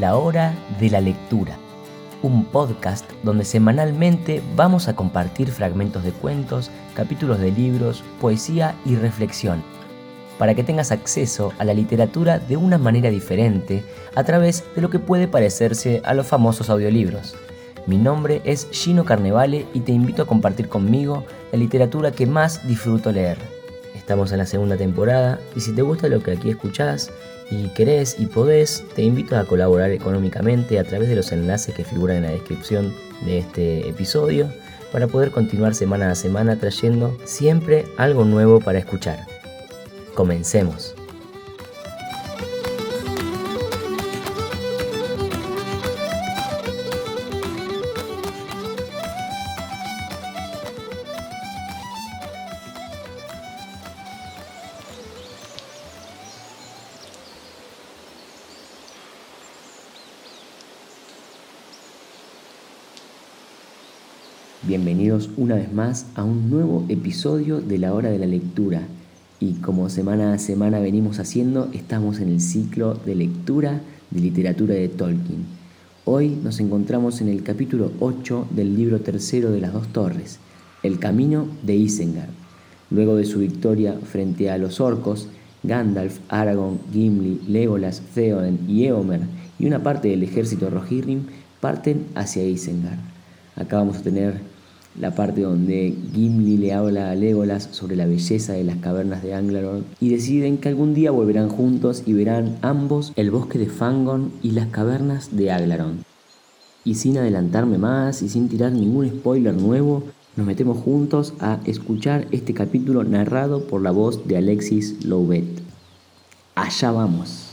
La Hora de la Lectura, un podcast donde semanalmente vamos a compartir fragmentos de cuentos, capítulos de libros, poesía y reflexión, para que tengas acceso a la literatura de una manera diferente a través de lo que puede parecerse a los famosos audiolibros. Mi nombre es Gino Carnevale y te invito a compartir conmigo la literatura que más disfruto leer. Estamos en la segunda temporada y si te gusta lo que aquí escuchás y querés y podés, te invito a colaborar económicamente a través de los enlaces que figuran en la descripción de este episodio para poder continuar semana a semana trayendo siempre algo nuevo para escuchar. Comencemos. Bienvenidos una vez más a un nuevo episodio de la hora de la lectura. Y como semana a semana venimos haciendo, estamos en el ciclo de lectura de literatura de Tolkien. Hoy nos encontramos en el capítulo 8 del libro tercero de las dos torres, El camino de Isengard. Luego de su victoria frente a los orcos, Gandalf, Aragorn, Gimli, Legolas, Theoden y Eomer y una parte del ejército Rohirrim parten hacia Isengard. Acá vamos a tener la parte donde Gimli le habla a Legolas sobre la belleza de las cavernas de Anglaron y deciden que algún día volverán juntos y verán ambos el bosque de Fangon y las cavernas de Aglaron. Y sin adelantarme más y sin tirar ningún spoiler nuevo, nos metemos juntos a escuchar este capítulo narrado por la voz de Alexis Louvet. Allá vamos.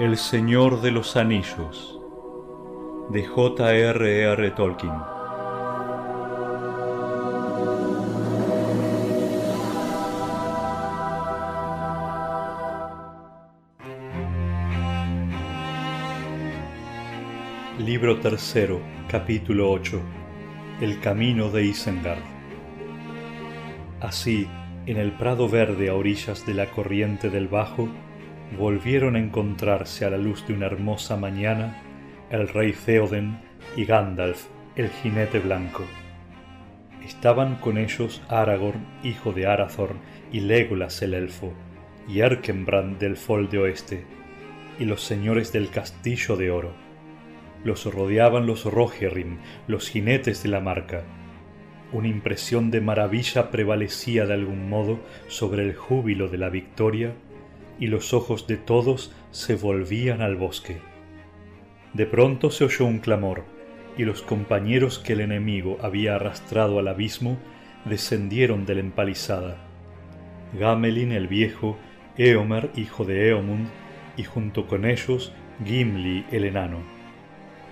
El Señor de los Anillos de J.R.R. Tolkien. Libro tercero, capítulo 8. El camino de Isengard. Así, en el prado verde a orillas de la corriente del Bajo, volvieron a encontrarse a la luz de una hermosa mañana el rey Theoden y Gandalf, el jinete blanco. Estaban con ellos Aragorn, hijo de Arathorn, y Legolas el elfo, y Erkenbrand del Fol de Oeste, y los señores del Castillo de Oro. Los rodeaban los Rohirrim, los jinetes de la marca. Una impresión de maravilla prevalecía de algún modo sobre el júbilo de la victoria y los ojos de todos se volvían al bosque. De pronto se oyó un clamor, y los compañeros que el enemigo había arrastrado al abismo descendieron de la empalizada. Gamelin el viejo, Eomer hijo de Eomund, y junto con ellos Gimli el enano.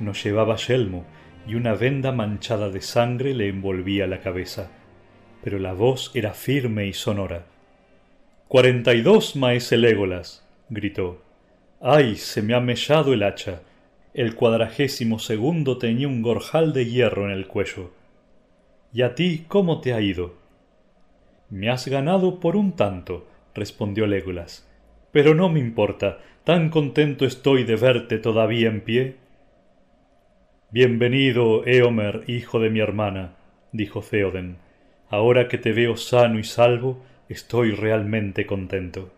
No llevaba yelmo, y una venda manchada de sangre le envolvía la cabeza, pero la voz era firme y sonora. Cuarenta y dos, maese Legolas, gritó. ¡Ay! se me ha mellado el hacha. El cuadragésimo segundo tenía un gorjal de hierro en el cuello. ¿Y a ti cómo te ha ido? Me has ganado por un tanto, respondió Legolas. Pero no me importa, tan contento estoy de verte todavía en pie. Bienvenido, Eomer, hijo de mi hermana, dijo Theoden. Ahora que te veo sano y salvo, Estoy realmente contento.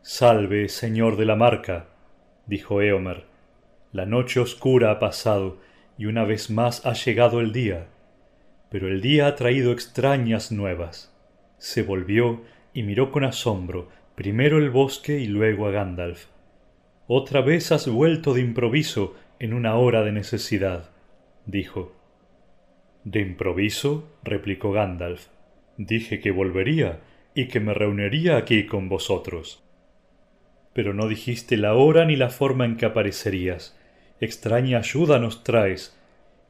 Salve, señor de la marca, dijo Eomer. La noche oscura ha pasado y una vez más ha llegado el día. Pero el día ha traído extrañas nuevas. Se volvió y miró con asombro primero el bosque y luego a Gandalf. Otra vez has vuelto de improviso en una hora de necesidad, dijo. ¿De improviso? replicó Gandalf. Dije que volvería y que me reuniría aquí con vosotros. Pero no dijiste la hora ni la forma en que aparecerías. Extraña ayuda nos traes.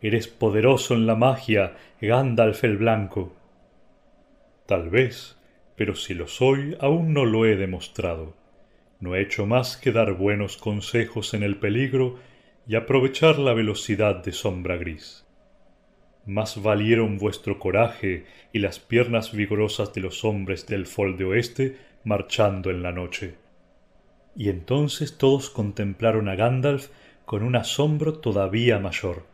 Eres poderoso en la magia, Gandalf el Blanco. Tal vez, pero si lo soy, aún no lo he demostrado. No he hecho más que dar buenos consejos en el peligro y aprovechar la velocidad de sombra gris. Más valieron vuestro coraje y las piernas vigorosas de los hombres del Fol de Oeste marchando en la noche. Y entonces todos contemplaron a Gandalf con un asombro todavía mayor.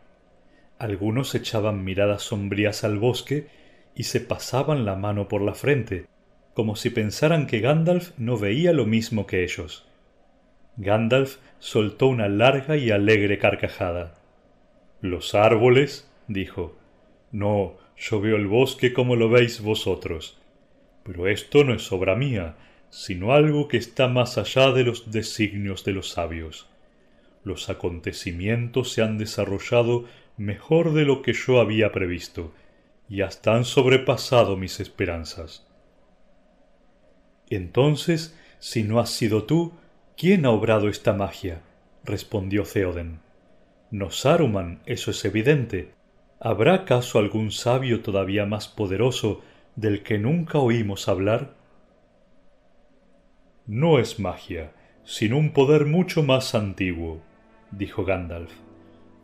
Algunos echaban miradas sombrías al bosque y se pasaban la mano por la frente, como si pensaran que Gandalf no veía lo mismo que ellos. Gandalf soltó una larga y alegre carcajada. Los árboles, dijo. No, yo veo el bosque como lo veis vosotros. Pero esto no es obra mía, sino algo que está más allá de los designios de los sabios. Los acontecimientos se han desarrollado mejor de lo que yo había previsto, y hasta han sobrepasado mis esperanzas. Entonces, si no has sido tú, ¿quién ha obrado esta magia? respondió Theoden. No Saruman, eso es evidente. ¿Habrá acaso algún sabio todavía más poderoso del que nunca oímos hablar? No es magia, sino un poder mucho más antiguo, dijo Gandalf.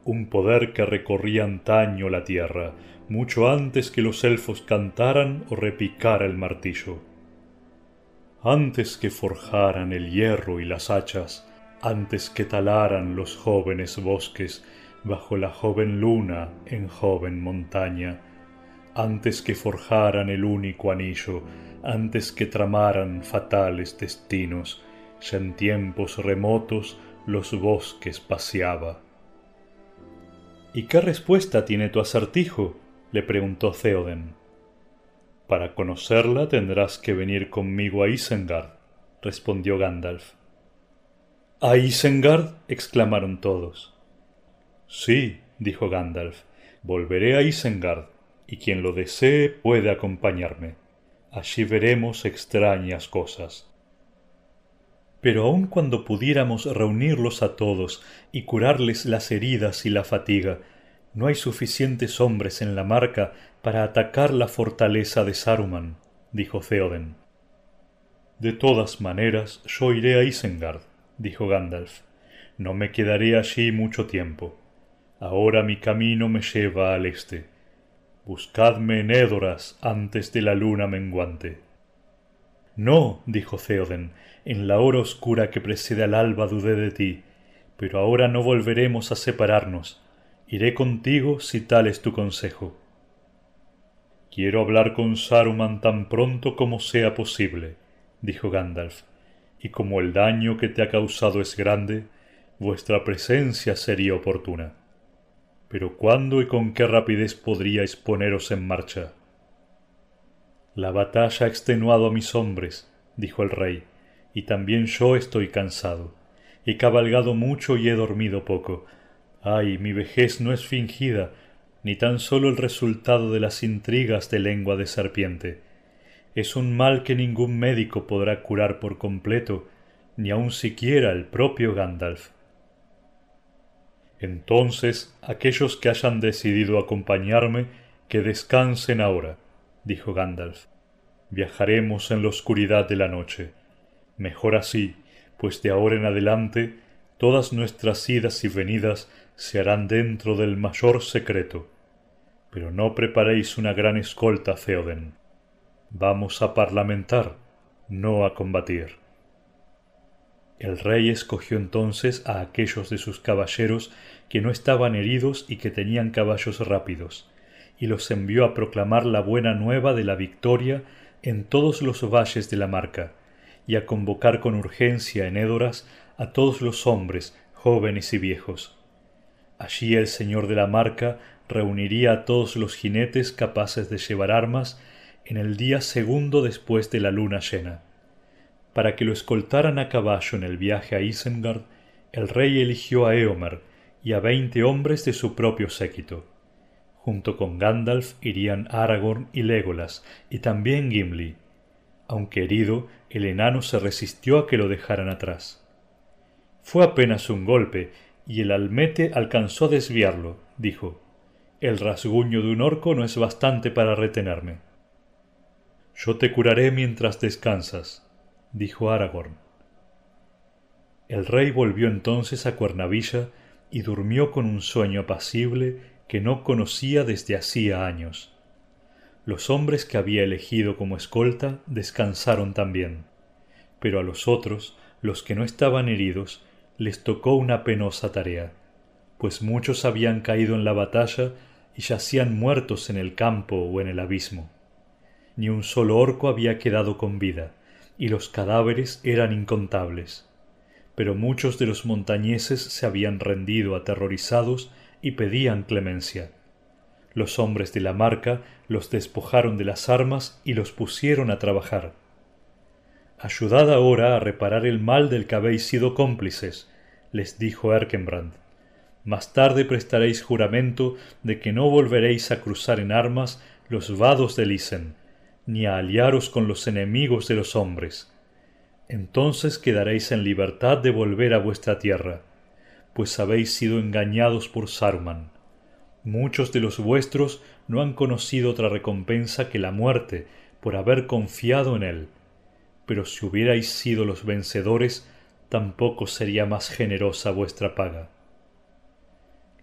Un poder que recorría antaño la tierra, mucho antes que los elfos cantaran o repicara el martillo. Antes que forjaran el hierro y las hachas, antes que talaran los jóvenes bosques bajo la joven luna en joven montaña, antes que forjaran el único anillo, antes que tramaran fatales destinos, ya en tiempos remotos los bosques paseaba. ¿Y qué respuesta tiene tu acertijo? le preguntó Theoden. Para conocerla tendrás que venir conmigo a Isengard, respondió Gandalf. ¿A Isengard? exclamaron todos. Sí, dijo Gandalf, volveré a Isengard, y quien lo desee puede acompañarme. Allí veremos extrañas cosas. Pero aun cuando pudiéramos reunirlos a todos y curarles las heridas y la fatiga, no hay suficientes hombres en la marca para atacar la fortaleza de Saruman, dijo Theoden. De todas maneras, yo iré a Isengard, dijo Gandalf. No me quedaré allí mucho tiempo. Ahora mi camino me lleva al este. Buscadme en Édoras antes de la luna menguante. No, dijo Theoden, en la hora oscura que precede al alba dudé de ti, pero ahora no volveremos a separarnos. Iré contigo si tal es tu consejo. Quiero hablar con Saruman tan pronto como sea posible, dijo Gandalf, y como el daño que te ha causado es grande, vuestra presencia sería oportuna. Pero ¿cuándo y con qué rapidez podríais poneros en marcha? La batalla ha extenuado a mis hombres, dijo el rey, y también yo estoy cansado. He cabalgado mucho y he dormido poco. Ay, mi vejez no es fingida, ni tan solo el resultado de las intrigas de lengua de serpiente. Es un mal que ningún médico podrá curar por completo, ni aun siquiera el propio Gandalf. Entonces aquellos que hayan decidido acompañarme, que descansen ahora, dijo Gandalf. Viajaremos en la oscuridad de la noche. Mejor así, pues de ahora en adelante todas nuestras idas y venidas se harán dentro del mayor secreto pero no preparéis una gran escolta, Theoden. Vamos a parlamentar, no a combatir. El rey escogió entonces a aquellos de sus caballeros que no estaban heridos y que tenían caballos rápidos, y los envió a proclamar la buena nueva de la victoria en todos los valles de la marca, y a convocar con urgencia en Édoras a todos los hombres, jóvenes y viejos. Allí el señor de la marca reuniría a todos los jinetes capaces de llevar armas en el día segundo después de la luna llena. Para que lo escoltaran a caballo en el viaje a Isengard, el rey eligió a Eomer y a veinte hombres de su propio séquito. Junto con Gandalf irían Aragorn y Legolas, y también Gimli. Aunque herido, el enano se resistió a que lo dejaran atrás. Fue apenas un golpe, y el almete alcanzó a desviarlo, dijo. El rasguño de un orco no es bastante para retenerme. Yo te curaré mientras descansas, dijo Aragorn. El rey volvió entonces a Cuernavilla y durmió con un sueño apacible que no conocía desde hacía años. Los hombres que había elegido como escolta descansaron también, pero a los otros, los que no estaban heridos, les tocó una penosa tarea, pues muchos habían caído en la batalla y yacían muertos en el campo o en el abismo. Ni un solo orco había quedado con vida, y los cadáveres eran incontables. Pero muchos de los montañeses se habían rendido aterrorizados y pedían clemencia. Los hombres de la marca los despojaron de las armas y los pusieron a trabajar. Ayudad ahora a reparar el mal del que habéis sido cómplices, les dijo Erkenbrand. Más tarde prestaréis juramento de que no volveréis a cruzar en armas los vados de Isen, ni a aliaros con los enemigos de los hombres. Entonces quedaréis en libertad de volver a vuestra tierra, pues habéis sido engañados por Saruman. Muchos de los vuestros no han conocido otra recompensa que la muerte por haber confiado en él. Pero si hubierais sido los vencedores, tampoco sería más generosa vuestra paga.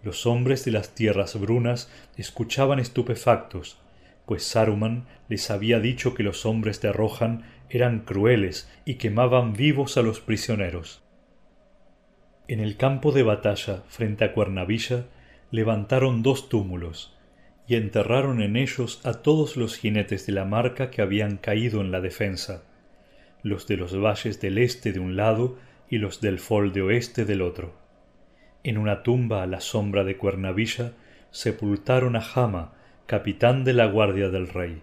Los hombres de las tierras brunas escuchaban estupefactos, pues Saruman les había dicho que los hombres de Rohan eran crueles y quemaban vivos a los prisioneros. En el campo de batalla frente a Cuernavilla levantaron dos túmulos y enterraron en ellos a todos los jinetes de la marca que habían caído en la defensa, los de los valles del este de un lado y los del fol de oeste del otro. En una tumba a la sombra de Cuernavilla sepultaron a Jama, capitán de la guardia del rey.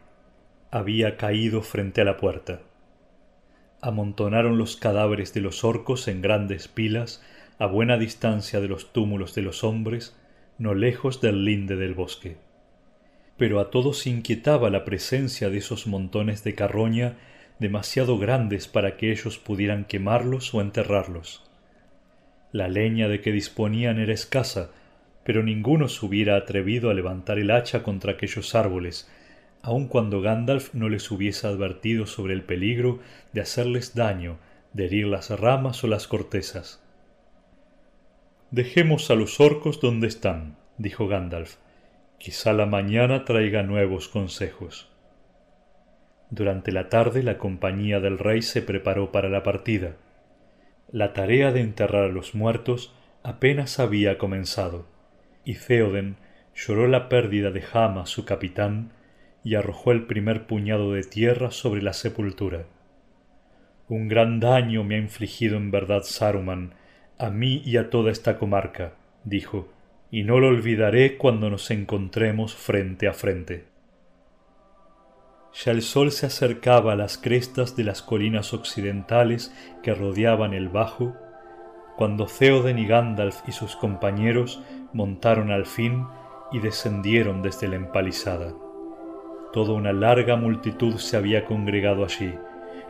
Había caído frente a la puerta. Amontonaron los cadáveres de los orcos en grandes pilas a buena distancia de los túmulos de los hombres, no lejos del linde del bosque. Pero a todos inquietaba la presencia de esos montones de carroña demasiado grandes para que ellos pudieran quemarlos o enterrarlos. La leña de que disponían era escasa, pero ninguno se hubiera atrevido a levantar el hacha contra aquellos árboles, aun cuando Gandalf no les hubiese advertido sobre el peligro de hacerles daño, de herir las ramas o las cortezas. Dejemos a los orcos donde están, dijo Gandalf. Quizá la mañana traiga nuevos consejos. Durante la tarde la compañía del rey se preparó para la partida. La tarea de enterrar a los muertos apenas había comenzado, y Theoden lloró la pérdida de Hama, su capitán, y arrojó el primer puñado de tierra sobre la sepultura. Un gran daño me ha infligido en verdad Saruman, a mí y a toda esta comarca, dijo, y no lo olvidaré cuando nos encontremos frente a frente. Ya el sol se acercaba a las crestas de las colinas occidentales que rodeaban el bajo, cuando Theoden y Gandalf y sus compañeros montaron al fin y descendieron desde la empalizada. Toda una larga multitud se había congregado allí,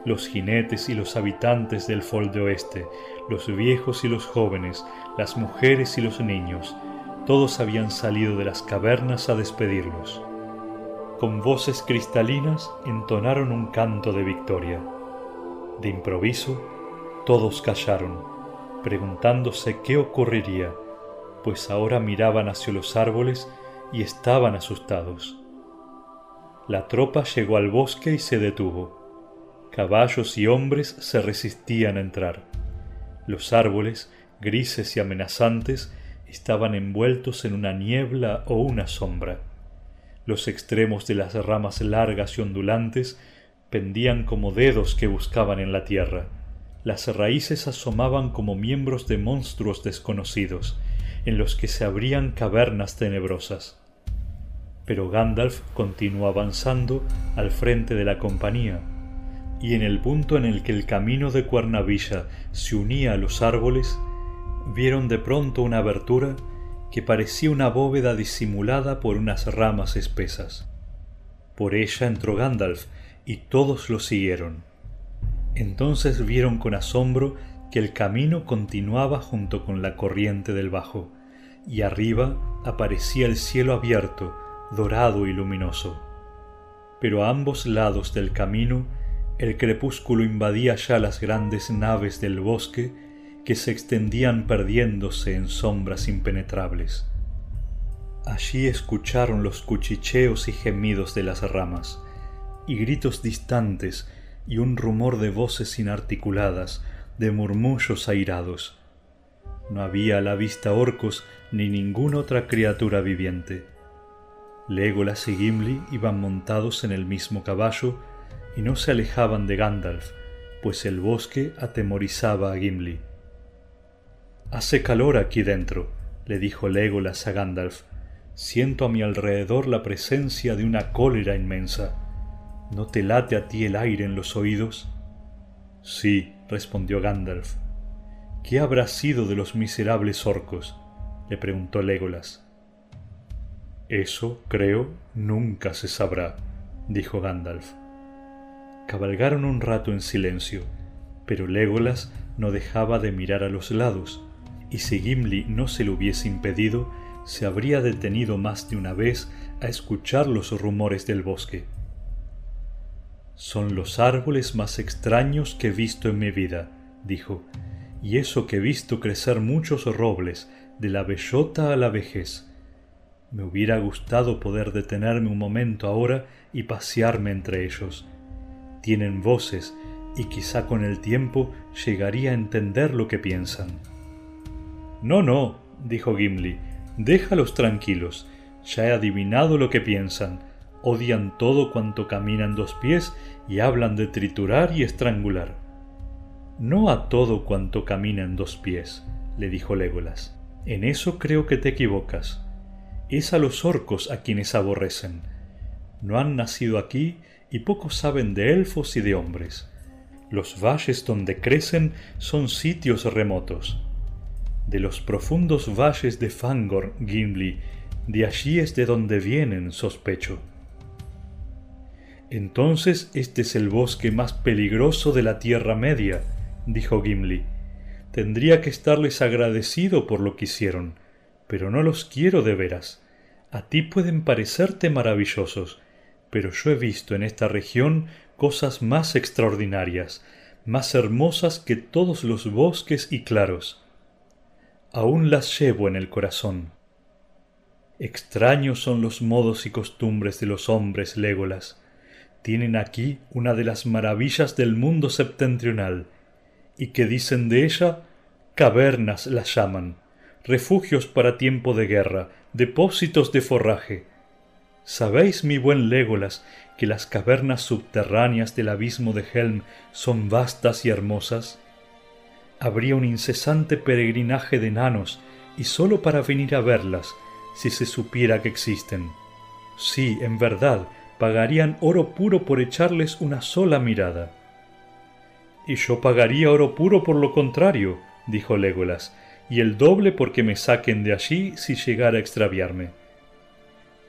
los jinetes y los habitantes del Folde Oeste, los viejos y los jóvenes, las mujeres y los niños, todos habían salido de las cavernas a despedirlos con voces cristalinas entonaron un canto de victoria. De improviso, todos callaron, preguntándose qué ocurriría, pues ahora miraban hacia los árboles y estaban asustados. La tropa llegó al bosque y se detuvo. Caballos y hombres se resistían a entrar. Los árboles, grises y amenazantes, estaban envueltos en una niebla o una sombra. Los extremos de las ramas largas y ondulantes pendían como dedos que buscaban en la tierra. Las raíces asomaban como miembros de monstruos desconocidos, en los que se abrían cavernas tenebrosas. Pero Gandalf continuó avanzando al frente de la compañía, y en el punto en el que el camino de Cuernavilla se unía a los árboles, vieron de pronto una abertura que parecía una bóveda disimulada por unas ramas espesas. Por ella entró Gandalf y todos lo siguieron. Entonces vieron con asombro que el camino continuaba junto con la corriente del bajo, y arriba aparecía el cielo abierto, dorado y luminoso. Pero a ambos lados del camino el crepúsculo invadía ya las grandes naves del bosque que se extendían perdiéndose en sombras impenetrables. Allí escucharon los cuchicheos y gemidos de las ramas, y gritos distantes y un rumor de voces inarticuladas, de murmullos airados. No había a la vista orcos ni ninguna otra criatura viviente. Legolas y Gimli iban montados en el mismo caballo y no se alejaban de Gandalf, pues el bosque atemorizaba a Gimli. Hace calor aquí dentro, le dijo Legolas a Gandalf. Siento a mi alrededor la presencia de una cólera inmensa. ¿No te late a ti el aire en los oídos? Sí, respondió Gandalf. ¿Qué habrá sido de los miserables orcos? le preguntó Legolas. Eso, creo, nunca se sabrá, dijo Gandalf. Cabalgaron un rato en silencio, pero Legolas no dejaba de mirar a los lados, y si Gimli no se lo hubiese impedido, se habría detenido más de una vez a escuchar los rumores del bosque. Son los árboles más extraños que he visto en mi vida, dijo, y eso que he visto crecer muchos robles, de la bellota a la vejez me hubiera gustado poder detenerme un momento ahora y pasearme entre ellos. Tienen voces y quizá con el tiempo llegaría a entender lo que piensan. No, no, dijo Gimli, déjalos tranquilos. Ya he adivinado lo que piensan. Odian todo cuanto camina en dos pies y hablan de triturar y estrangular. No a todo cuanto camina en dos pies, le dijo Legolas. En eso creo que te equivocas es a los orcos a quienes aborrecen. No han nacido aquí y poco saben de elfos y de hombres. Los valles donde crecen son sitios remotos. De los profundos valles de Fangor, Gimli, de allí es de donde vienen, sospecho. Entonces este es el bosque más peligroso de la Tierra Media, dijo Gimli. Tendría que estarles agradecido por lo que hicieron, pero no los quiero de veras. A ti pueden parecerte maravillosos, pero yo he visto en esta región cosas más extraordinarias, más hermosas que todos los bosques y claros. Aún las llevo en el corazón. Extraños son los modos y costumbres de los hombres Légolas. Tienen aquí una de las maravillas del mundo septentrional, y que dicen de ella cavernas las llaman refugios para tiempo de guerra, depósitos de forraje. ¿Sabéis, mi buen Légolas, que las cavernas subterráneas del abismo de Helm son vastas y hermosas? Habría un incesante peregrinaje de enanos, y sólo para venir a verlas, si se supiera que existen. Sí, en verdad, pagarían oro puro por echarles una sola mirada. Y yo pagaría oro puro por lo contrario, dijo Légolas, y el doble porque me saquen de allí si llegara a extraviarme.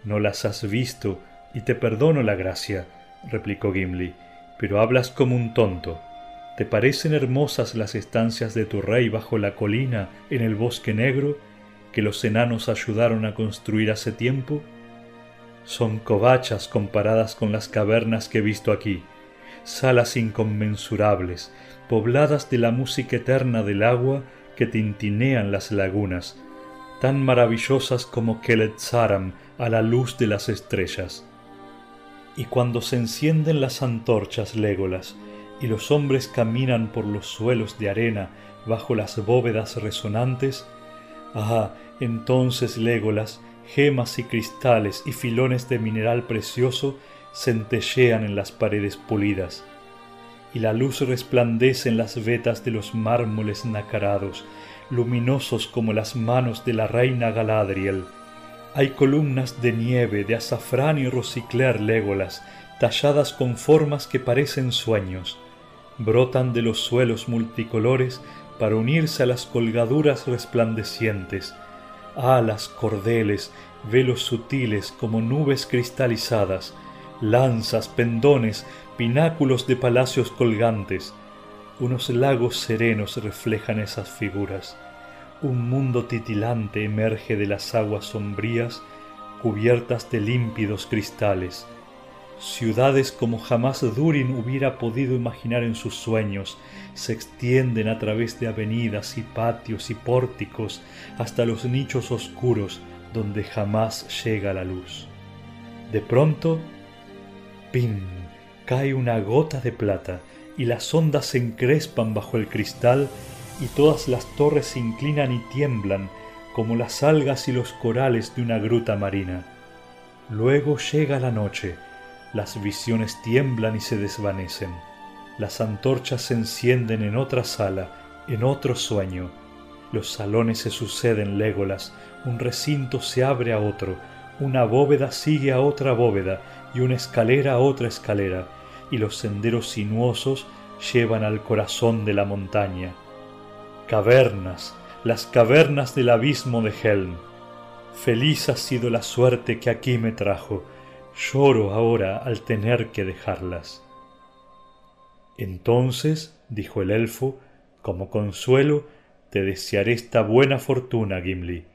No las has visto y te perdono la gracia, replicó Gimli, pero hablas como un tonto. ¿Te parecen hermosas las estancias de tu rey bajo la colina en el bosque negro que los enanos ayudaron a construir hace tiempo? Son covachas comparadas con las cavernas que he visto aquí, salas inconmensurables, pobladas de la música eterna del agua que tintinean las lagunas, tan maravillosas como Keletzaram a la luz de las estrellas. Y cuando se encienden las antorchas Légolas y los hombres caminan por los suelos de arena bajo las bóvedas resonantes, ah, entonces Légolas, gemas y cristales y filones de mineral precioso centellean en las paredes pulidas y la luz resplandece en las vetas de los mármoles nacarados, luminosos como las manos de la reina Galadriel. Hay columnas de nieve de azafrán y rosicler Légolas, talladas con formas que parecen sueños. Brotan de los suelos multicolores para unirse a las colgaduras resplandecientes. Alas, cordeles, velos sutiles como nubes cristalizadas, lanzas, pendones, pináculos de palacios colgantes, unos lagos serenos reflejan esas figuras. Un mundo titilante emerge de las aguas sombrías cubiertas de límpidos cristales. Ciudades como jamás Durin hubiera podido imaginar en sus sueños se extienden a través de avenidas y patios y pórticos hasta los nichos oscuros donde jamás llega la luz. De pronto, ¡pim! cae una gota de plata y las ondas se encrespan bajo el cristal y todas las torres se inclinan y tiemblan como las algas y los corales de una gruta marina. Luego llega la noche, las visiones tiemblan y se desvanecen. Las antorchas se encienden en otra sala, en otro sueño. Los salones se suceden légolas, un recinto se abre a otro, una bóveda sigue a otra bóveda y una escalera a otra escalera, y los senderos sinuosos llevan al corazón de la montaña. Cavernas, las cavernas del abismo de Helm. Feliz ha sido la suerte que aquí me trajo, lloro ahora al tener que dejarlas. Entonces, dijo el elfo, como consuelo, te desearé esta buena fortuna, Gimli,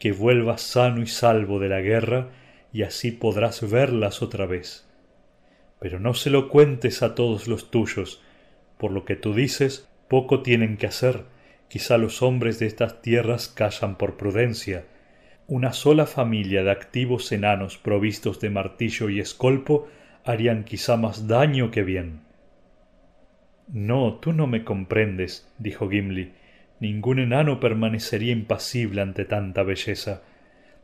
que vuelvas sano y salvo de la guerra, y así podrás verlas otra vez. Pero no se lo cuentes a todos los tuyos, por lo que tú dices, poco tienen que hacer, quizá los hombres de estas tierras callan por prudencia, una sola familia de activos enanos provistos de martillo y escolpo harían quizá más daño que bien. No, tú no me comprendes, dijo Gimli. Ningún enano permanecería impasible ante tanta belleza.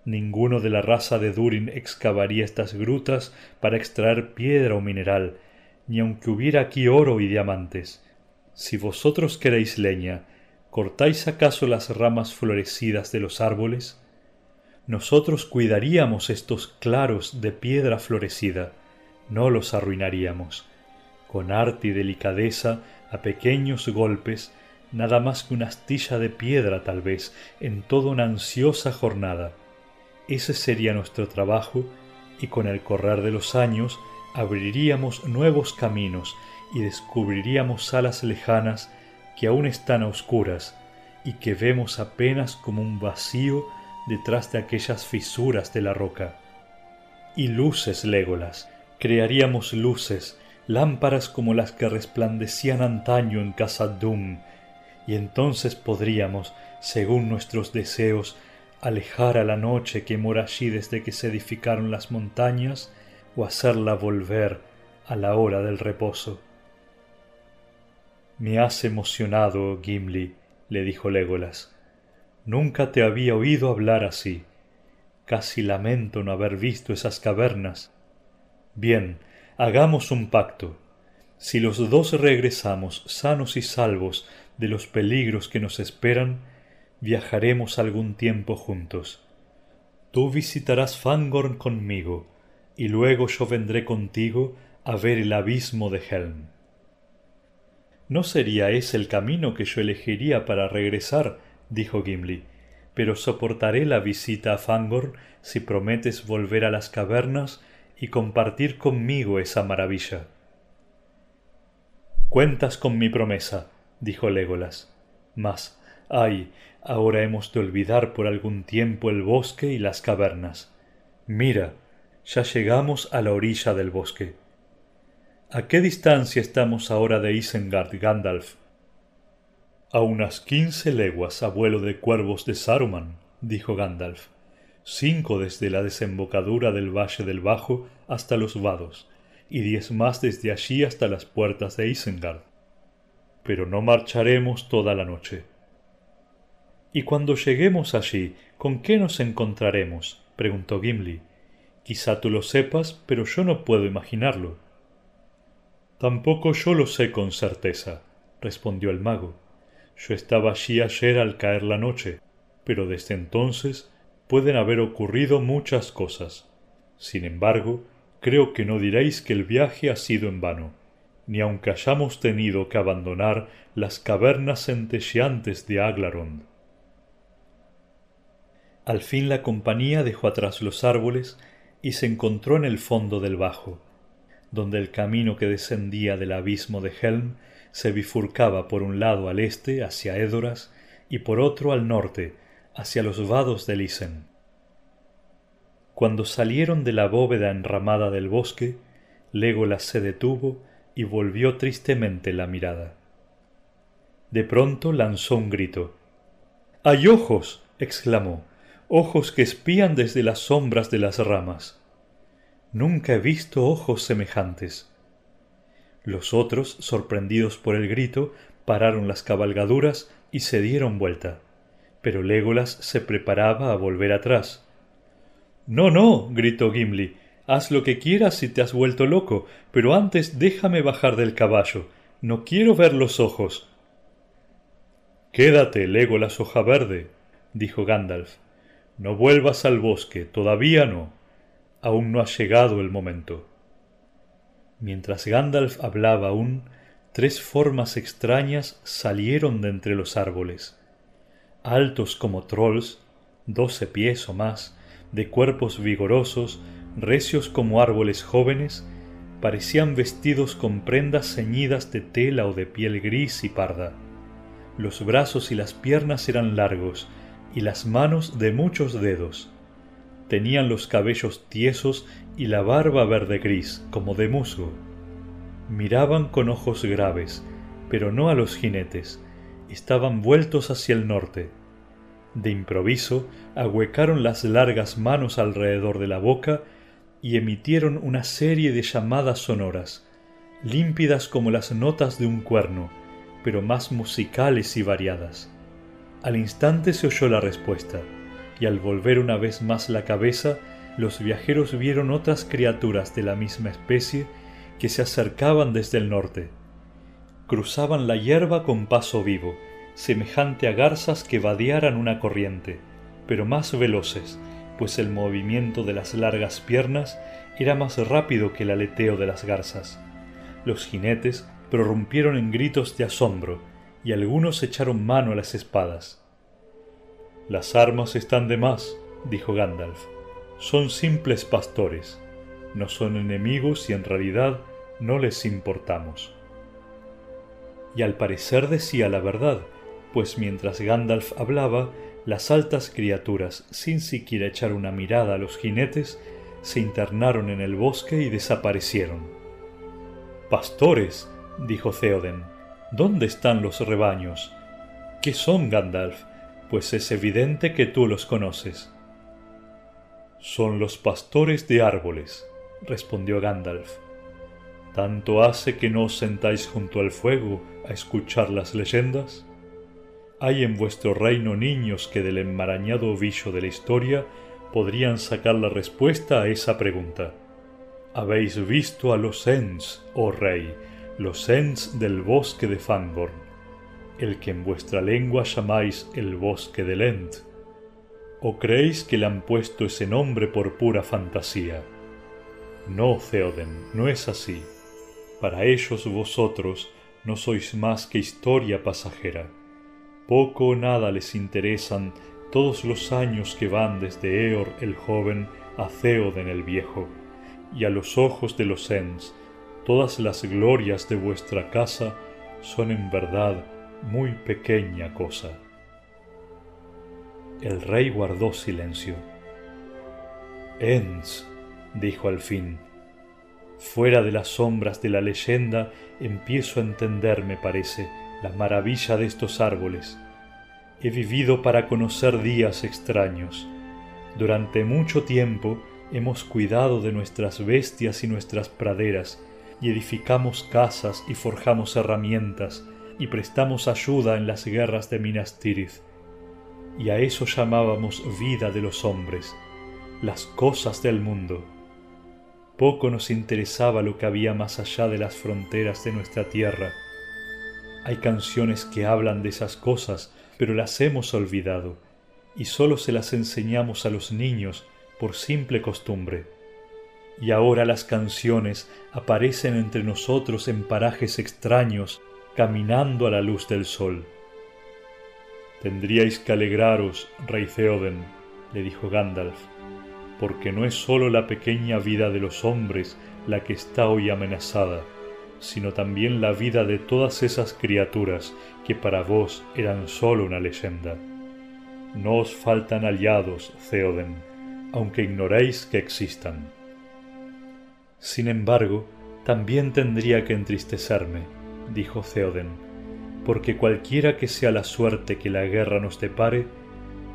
Ninguno de la raza de Durin excavaría estas grutas para extraer piedra o mineral, ni aunque hubiera aquí oro y diamantes. Si vosotros queréis leña, ¿cortáis acaso las ramas florecidas de los árboles? nosotros cuidaríamos estos claros de piedra florecida, no los arruinaríamos. Con arte y delicadeza, a pequeños golpes, nada más que una astilla de piedra tal vez, en toda una ansiosa jornada. Ese sería nuestro trabajo y con el correr de los años abriríamos nuevos caminos y descubriríamos salas lejanas que aún están a oscuras y que vemos apenas como un vacío detrás de aquellas fisuras de la roca. Y luces, Légolas, crearíamos luces, lámparas como las que resplandecían antaño en casa Dum, y entonces podríamos, según nuestros deseos, alejar a la noche que mora allí desde que se edificaron las montañas, o hacerla volver a la hora del reposo. Me has emocionado, Gimli, le dijo Légolas. Nunca te había oído hablar así. Casi lamento no haber visto esas cavernas. Bien, hagamos un pacto. Si los dos regresamos sanos y salvos de los peligros que nos esperan, viajaremos algún tiempo juntos. Tú visitarás Fangorn conmigo, y luego yo vendré contigo a ver el abismo de Helm. ¿No sería ese el camino que yo elegiría para regresar dijo Gimli, pero soportaré la visita a Fangorn si prometes volver a las cavernas y compartir conmigo esa maravilla. Cuentas con mi promesa, dijo Légolas. Mas, ay, ahora hemos de olvidar por algún tiempo el bosque y las cavernas. Mira, ya llegamos a la orilla del bosque. ¿A qué distancia estamos ahora de Isengard, Gandalf? A unas quince leguas a vuelo de cuervos de Saruman, dijo Gandalf, cinco desde la desembocadura del valle del Bajo hasta los vados, y diez más desde allí hasta las puertas de Isengard. Pero no marcharemos toda la noche. Y cuando lleguemos allí, ¿con qué nos encontraremos? preguntó Gimli. Quizá tú lo sepas, pero yo no puedo imaginarlo. Tampoco yo lo sé con certeza, respondió el mago yo estaba allí ayer al caer la noche, pero desde entonces pueden haber ocurrido muchas cosas. Sin embargo, creo que no diréis que el viaje ha sido en vano, ni aunque hayamos tenido que abandonar las cavernas centelleantes de Aglarond. Al fin la compañía dejó atrás los árboles y se encontró en el fondo del bajo, donde el camino que descendía del abismo de Helm se bifurcaba por un lado al este hacia Édoras y por otro al norte hacia los vados de Isen. Cuando salieron de la bóveda enramada del bosque, Legolas se detuvo y volvió tristemente la mirada. De pronto lanzó un grito. ¡Hay ojos! exclamó. Ojos que espían desde las sombras de las ramas. Nunca he visto ojos semejantes. Los otros, sorprendidos por el grito, pararon las cabalgaduras y se dieron vuelta. Pero Legolas se preparaba a volver atrás. No, no, gritó Gimli, haz lo que quieras si te has vuelto loco, pero antes déjame bajar del caballo. No quiero ver los ojos. Quédate, Legolas hoja verde, dijo Gandalf. No vuelvas al bosque, todavía no. Aún no ha llegado el momento. Mientras Gandalf hablaba aún, tres formas extrañas salieron de entre los árboles. Altos como trolls, doce pies o más, de cuerpos vigorosos, recios como árboles jóvenes, parecían vestidos con prendas ceñidas de tela o de piel gris y parda. Los brazos y las piernas eran largos, y las manos de muchos dedos. Tenían los cabellos tiesos y la barba verde gris, como de musgo. Miraban con ojos graves, pero no a los jinetes, estaban vueltos hacia el norte. De improviso ahuecaron las largas manos alrededor de la boca y emitieron una serie de llamadas sonoras, límpidas como las notas de un cuerno, pero más musicales y variadas. Al instante se oyó la respuesta, y al volver una vez más la cabeza, los viajeros vieron otras criaturas de la misma especie que se acercaban desde el norte. Cruzaban la hierba con paso vivo, semejante a garzas que vadearan una corriente, pero más veloces, pues el movimiento de las largas piernas era más rápido que el aleteo de las garzas. Los jinetes prorrumpieron en gritos de asombro, y algunos echaron mano a las espadas. Las armas están de más, dijo Gandalf. Son simples pastores. No son enemigos y en realidad no les importamos. Y al parecer decía la verdad, pues mientras Gandalf hablaba, las altas criaturas, sin siquiera echar una mirada a los jinetes, se internaron en el bosque y desaparecieron. Pastores, dijo Theoden, ¿dónde están los rebaños? ¿Qué son, Gandalf? Pues es evidente que tú los conoces. Son los pastores de árboles, respondió Gandalf. ¿Tanto hace que no os sentáis junto al fuego a escuchar las leyendas? Hay en vuestro reino niños que del enmarañado ovillo de la historia podrían sacar la respuesta a esa pregunta. Habéis visto a los Ents, oh rey, los Ents del bosque de Fangorn, el que en vuestra lengua llamáis el bosque de Lent. ¿O creéis que le han puesto ese nombre por pura fantasía? No, Theoden, no es así. Para ellos vosotros no sois más que historia pasajera poco o nada les interesan todos los años que van desde Eor el joven a Theoden el viejo, y a los ojos de los Ents todas las glorias de vuestra casa son en verdad muy pequeña cosa. El rey guardó silencio. Ents, dijo al fin, fuera de las sombras de la leyenda empiezo a entender, me parece, la maravilla de estos árboles. He vivido para conocer días extraños. Durante mucho tiempo hemos cuidado de nuestras bestias y nuestras praderas, y edificamos casas y forjamos herramientas, y prestamos ayuda en las guerras de Minas Tirith. Y a eso llamábamos vida de los hombres, las cosas del mundo. Poco nos interesaba lo que había más allá de las fronteras de nuestra tierra, hay canciones que hablan de esas cosas, pero las hemos olvidado, y sólo se las enseñamos a los niños por simple costumbre. Y ahora las canciones aparecen entre nosotros en parajes extraños, caminando a la luz del sol. Tendríais que alegraros, rey Theoden, le dijo Gandalf, porque no es sólo la pequeña vida de los hombres la que está hoy amenazada, sino también la vida de todas esas criaturas que para vos eran sólo una leyenda. No os faltan aliados, Theoden, aunque ignoréis que existan. Sin embargo, También tendría que entristecerme, dijo Theoden, porque cualquiera que sea la suerte que la guerra nos depare,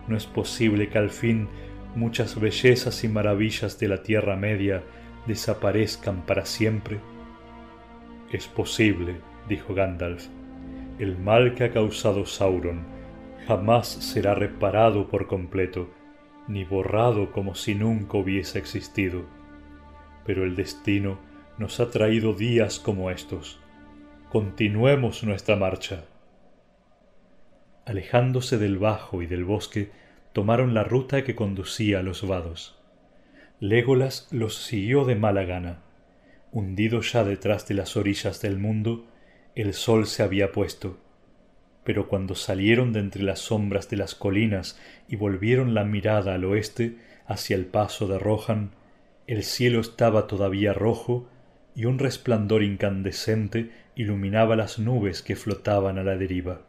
no es posible que al fin muchas bellezas y maravillas de la Tierra Media desaparezcan para siempre. Es posible, dijo Gandalf. El mal que ha causado Sauron jamás será reparado por completo, ni borrado como si nunca hubiese existido. Pero el destino nos ha traído días como estos. Continuemos nuestra marcha. Alejándose del bajo y del bosque, tomaron la ruta que conducía a los vados. Légolas los siguió de mala gana. Hundido ya detrás de las orillas del mundo, el sol se había puesto. Pero cuando salieron de entre las sombras de las colinas y volvieron la mirada al oeste, hacia el paso de Rohan, el cielo estaba todavía rojo y un resplandor incandescente iluminaba las nubes que flotaban a la deriva.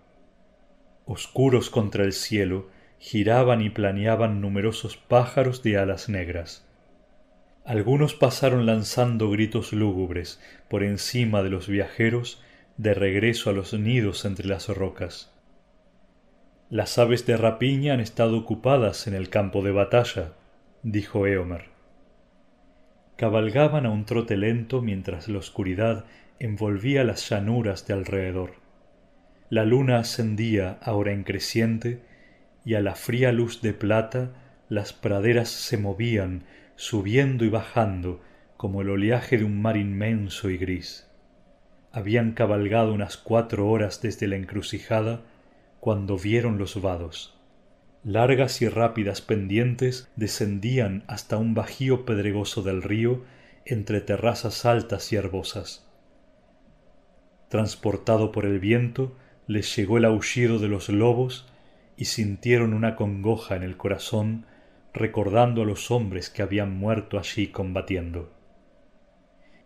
Oscuros contra el cielo, giraban y planeaban numerosos pájaros de alas negras. Algunos pasaron lanzando gritos lúgubres por encima de los viajeros de regreso a los nidos entre las rocas. Las aves de rapiña han estado ocupadas en el campo de batalla, dijo Eomer. Cabalgaban a un trote lento mientras la oscuridad envolvía las llanuras de alrededor. La luna ascendía ahora en creciente y a la fría luz de plata las praderas se movían, subiendo y bajando, como el oleaje de un mar inmenso y gris. Habían cabalgado unas cuatro horas desde la encrucijada cuando vieron los vados. Largas y rápidas pendientes descendían hasta un bajío pedregoso del río entre terrazas altas y herbosas. Transportado por el viento, les llegó el aullido de los lobos y sintieron una congoja en el corazón recordando a los hombres que habían muerto allí combatiendo.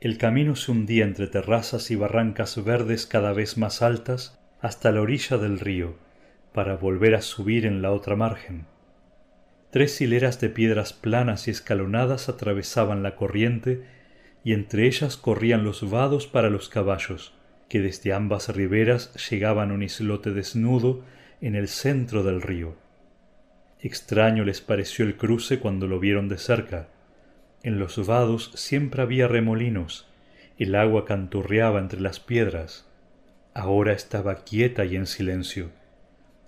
El camino se hundía entre terrazas y barrancas verdes cada vez más altas hasta la orilla del río, para volver a subir en la otra margen. Tres hileras de piedras planas y escalonadas atravesaban la corriente y entre ellas corrían los vados para los caballos, que desde ambas riberas llegaban a un islote desnudo en el centro del río. Extraño les pareció el cruce cuando lo vieron de cerca. En los vados siempre había remolinos, el agua canturreaba entre las piedras. Ahora estaba quieta y en silencio.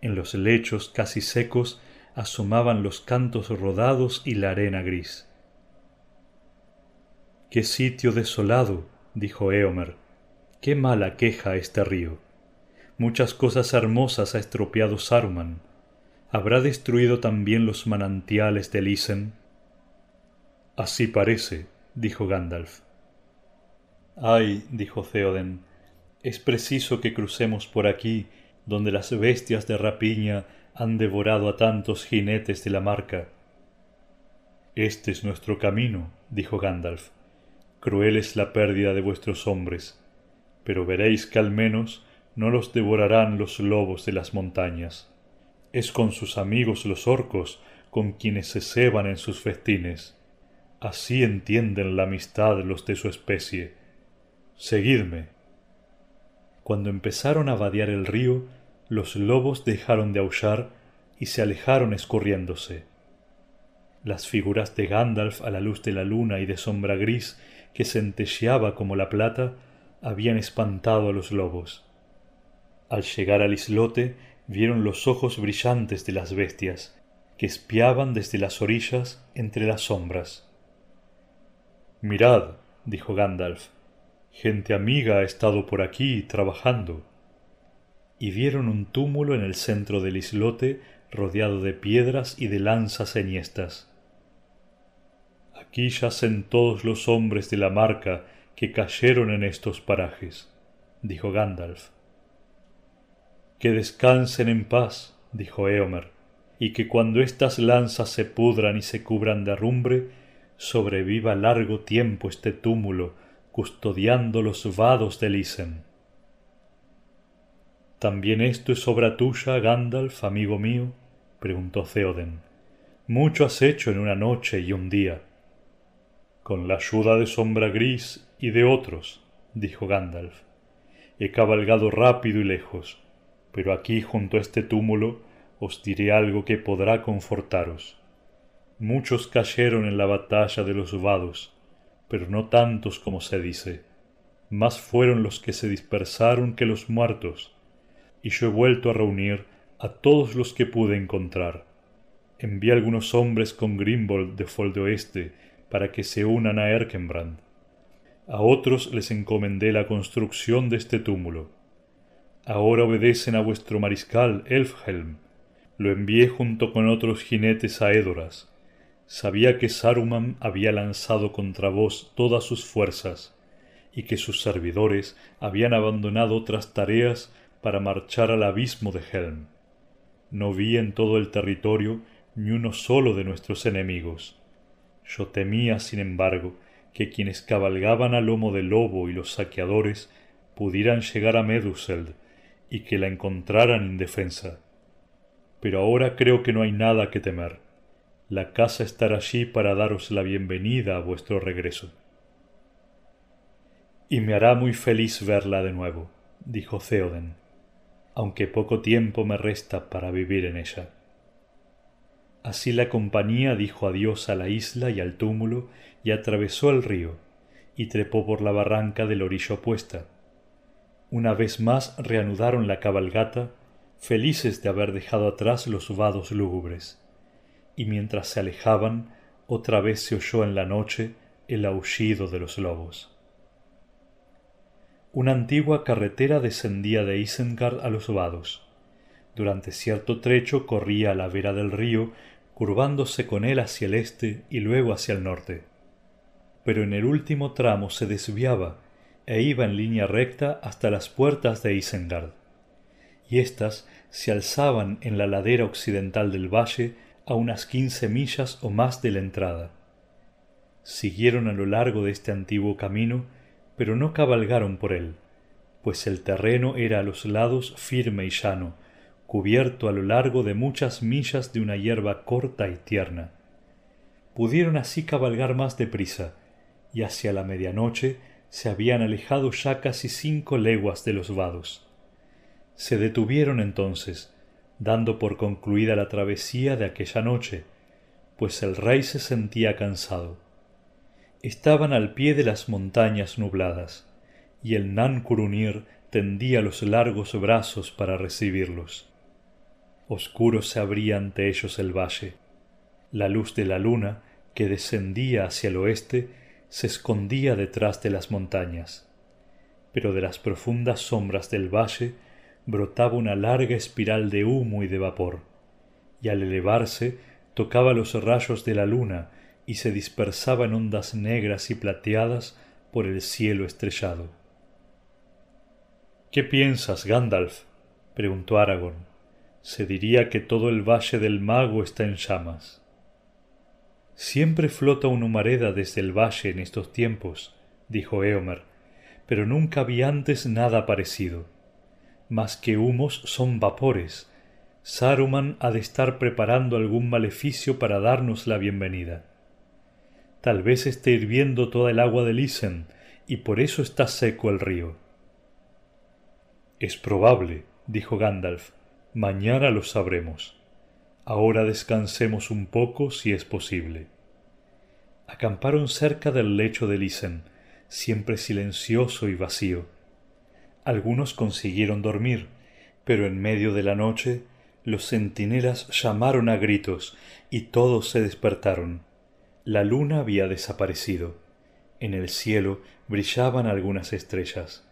En los lechos casi secos asomaban los cantos rodados y la arena gris. Qué sitio desolado, dijo Eomer, qué mala queja este río. Muchas cosas hermosas ha estropeado Saruman. ¿Habrá destruido también los manantiales de Isen? Así parece, dijo Gandalf. Ay, dijo Theoden, es preciso que crucemos por aquí, donde las bestias de rapiña han devorado a tantos jinetes de la marca. Este es nuestro camino, dijo Gandalf. Cruel es la pérdida de vuestros hombres, pero veréis que al menos no los devorarán los lobos de las montañas. Es con sus amigos los orcos con quienes se ceban en sus festines. Así entienden la amistad los de su especie. Seguidme. Cuando empezaron a vadear el río, los lobos dejaron de aullar y se alejaron escurriéndose. Las figuras de Gandalf a la luz de la luna y de sombra gris que centelleaba como la plata habían espantado a los lobos. Al llegar al islote vieron los ojos brillantes de las bestias, que espiaban desde las orillas entre las sombras. Mirad, dijo Gandalf, gente amiga ha estado por aquí trabajando. Y vieron un túmulo en el centro del islote rodeado de piedras y de lanzas enhiestas. Aquí yacen todos los hombres de la marca que cayeron en estos parajes, dijo Gandalf. Que descansen en paz, dijo Eomer, y que cuando estas lanzas se pudran y se cubran de arrumbre, sobreviva largo tiempo este túmulo, custodiando los vados del Isen. ¿También esto es obra tuya, Gandalf, amigo mío? preguntó Theoden. Mucho has hecho en una noche y un día. Con la ayuda de Sombra Gris y de otros, dijo Gandalf. He cabalgado rápido y lejos, pero aquí junto a este túmulo os diré algo que podrá confortaros. Muchos cayeron en la batalla de los vados, pero no tantos como se dice. Más fueron los que se dispersaron que los muertos, y yo he vuelto a reunir a todos los que pude encontrar. Envié algunos hombres con Grimbold de Foldeoeste para que se unan a Erkenbrand. A otros les encomendé la construcción de este túmulo. Ahora obedecen a vuestro mariscal Elfhelm. Lo envié junto con otros jinetes a Edoras. Sabía que Saruman había lanzado contra vos todas sus fuerzas, y que sus servidores habían abandonado otras tareas para marchar al abismo de Helm. No vi en todo el territorio ni uno solo de nuestros enemigos. Yo temía, sin embargo, que quienes cabalgaban a lomo del lobo y los saqueadores pudieran llegar a Meduseld y que la encontraran indefensa. Pero ahora creo que no hay nada que temer. La casa estará allí para daros la bienvenida a vuestro regreso. Y me hará muy feliz verla de nuevo, dijo Theoden, aunque poco tiempo me resta para vivir en ella. Así la compañía dijo adiós a la isla y al túmulo y atravesó el río, y trepó por la barranca del orillo opuesta. Una vez más reanudaron la cabalgata, felices de haber dejado atrás los vados lúgubres, y mientras se alejaban, otra vez se oyó en la noche el aullido de los lobos. Una antigua carretera descendía de Isengard a los vados. Durante cierto trecho corría a la vera del río, curvándose con él hacia el este y luego hacia el norte. Pero en el último tramo se desviaba e iba en línea recta hasta las puertas de Isengard, y éstas se alzaban en la ladera occidental del valle a unas quince millas o más de la entrada. Siguieron a lo largo de este antiguo camino, pero no cabalgaron por él, pues el terreno era a los lados firme y llano, cubierto a lo largo de muchas millas de una hierba corta y tierna. Pudieron así cabalgar más deprisa, y hacia la medianoche se habían alejado ya casi cinco leguas de los vados. Se detuvieron entonces, dando por concluida la travesía de aquella noche, pues el rey se sentía cansado. Estaban al pie de las montañas nubladas, y el Nan Curunir tendía los largos brazos para recibirlos. Oscuro se abría ante ellos el valle. La luz de la luna, que descendía hacia el oeste, se escondía detrás de las montañas. Pero de las profundas sombras del valle brotaba una larga espiral de humo y de vapor, y al elevarse tocaba los rayos de la luna y se dispersaba en ondas negras y plateadas por el cielo estrellado. ¿Qué piensas, Gandalf? preguntó Aragorn se diría que todo el valle del mago está en llamas. Siempre flota una humareda desde el valle en estos tiempos, dijo Eomer, pero nunca vi antes nada parecido. Más que humos son vapores. Saruman ha de estar preparando algún maleficio para darnos la bienvenida. Tal vez esté hirviendo toda el agua del Isen, y por eso está seco el río. Es probable, dijo Gandalf, Mañana lo sabremos. Ahora descansemos un poco si es posible. Acamparon cerca del lecho de Isen, siempre silencioso y vacío. Algunos consiguieron dormir, pero en medio de la noche los centinelas llamaron a gritos y todos se despertaron. La luna había desaparecido. En el cielo brillaban algunas estrellas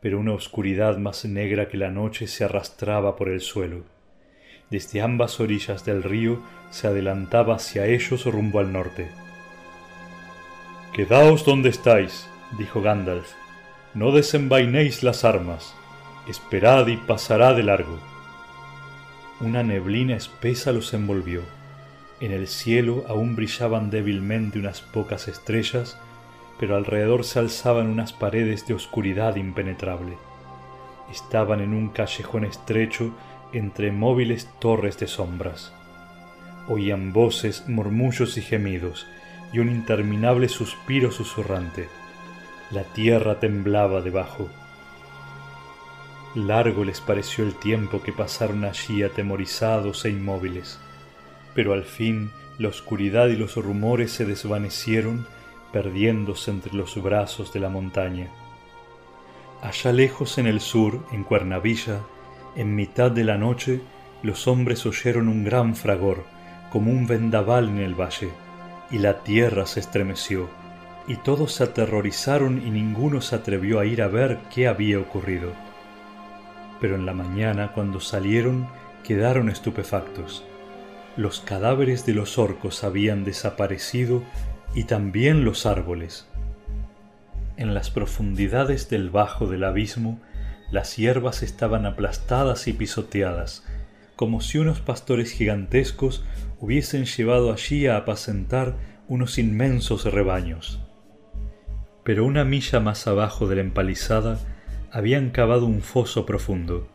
pero una oscuridad más negra que la noche se arrastraba por el suelo. Desde ambas orillas del río se adelantaba hacia ellos rumbo al norte. Quedaos donde estáis, dijo Gandalf. No desenvainéis las armas. Esperad y pasará de largo. Una neblina espesa los envolvió. En el cielo aún brillaban débilmente unas pocas estrellas pero alrededor se alzaban unas paredes de oscuridad impenetrable. Estaban en un callejón estrecho entre móviles torres de sombras. Oían voces, murmullos y gemidos, y un interminable suspiro susurrante. La tierra temblaba debajo. Largo les pareció el tiempo que pasaron allí atemorizados e inmóviles, pero al fin la oscuridad y los rumores se desvanecieron, perdiéndose entre los brazos de la montaña. Allá lejos en el sur, en Cuernavilla, en mitad de la noche, los hombres oyeron un gran fragor, como un vendaval en el valle, y la tierra se estremeció, y todos se aterrorizaron y ninguno se atrevió a ir a ver qué había ocurrido. Pero en la mañana, cuando salieron, quedaron estupefactos. Los cadáveres de los orcos habían desaparecido y también los árboles en las profundidades del bajo del abismo, las hierbas estaban aplastadas y pisoteadas, como si unos pastores gigantescos hubiesen llevado allí a apacentar unos inmensos rebaños. Pero una milla más abajo de la empalizada habían cavado un foso profundo,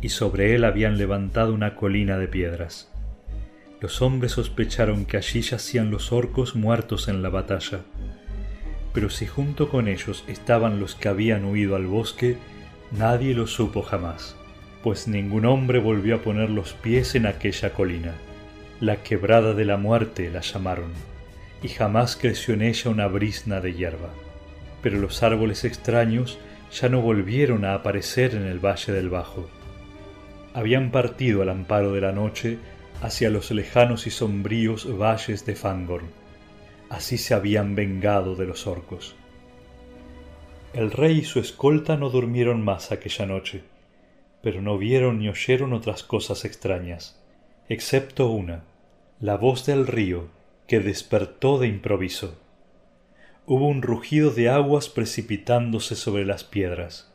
y sobre él habían levantado una colina de piedras. Los hombres sospecharon que allí yacían los orcos muertos en la batalla, pero si junto con ellos estaban los que habían huido al bosque, nadie lo supo jamás, pues ningún hombre volvió a poner los pies en aquella colina. La quebrada de la muerte la llamaron, y jamás creció en ella una brisna de hierba. Pero los árboles extraños ya no volvieron a aparecer en el valle del Bajo. Habían partido al amparo de la noche hacia los lejanos y sombríos valles de Fangorn Así se habían vengado de los orcos. El rey y su escolta no durmieron más aquella noche, pero no vieron ni oyeron otras cosas extrañas, excepto una, la voz del río, que despertó de improviso. Hubo un rugido de aguas precipitándose sobre las piedras,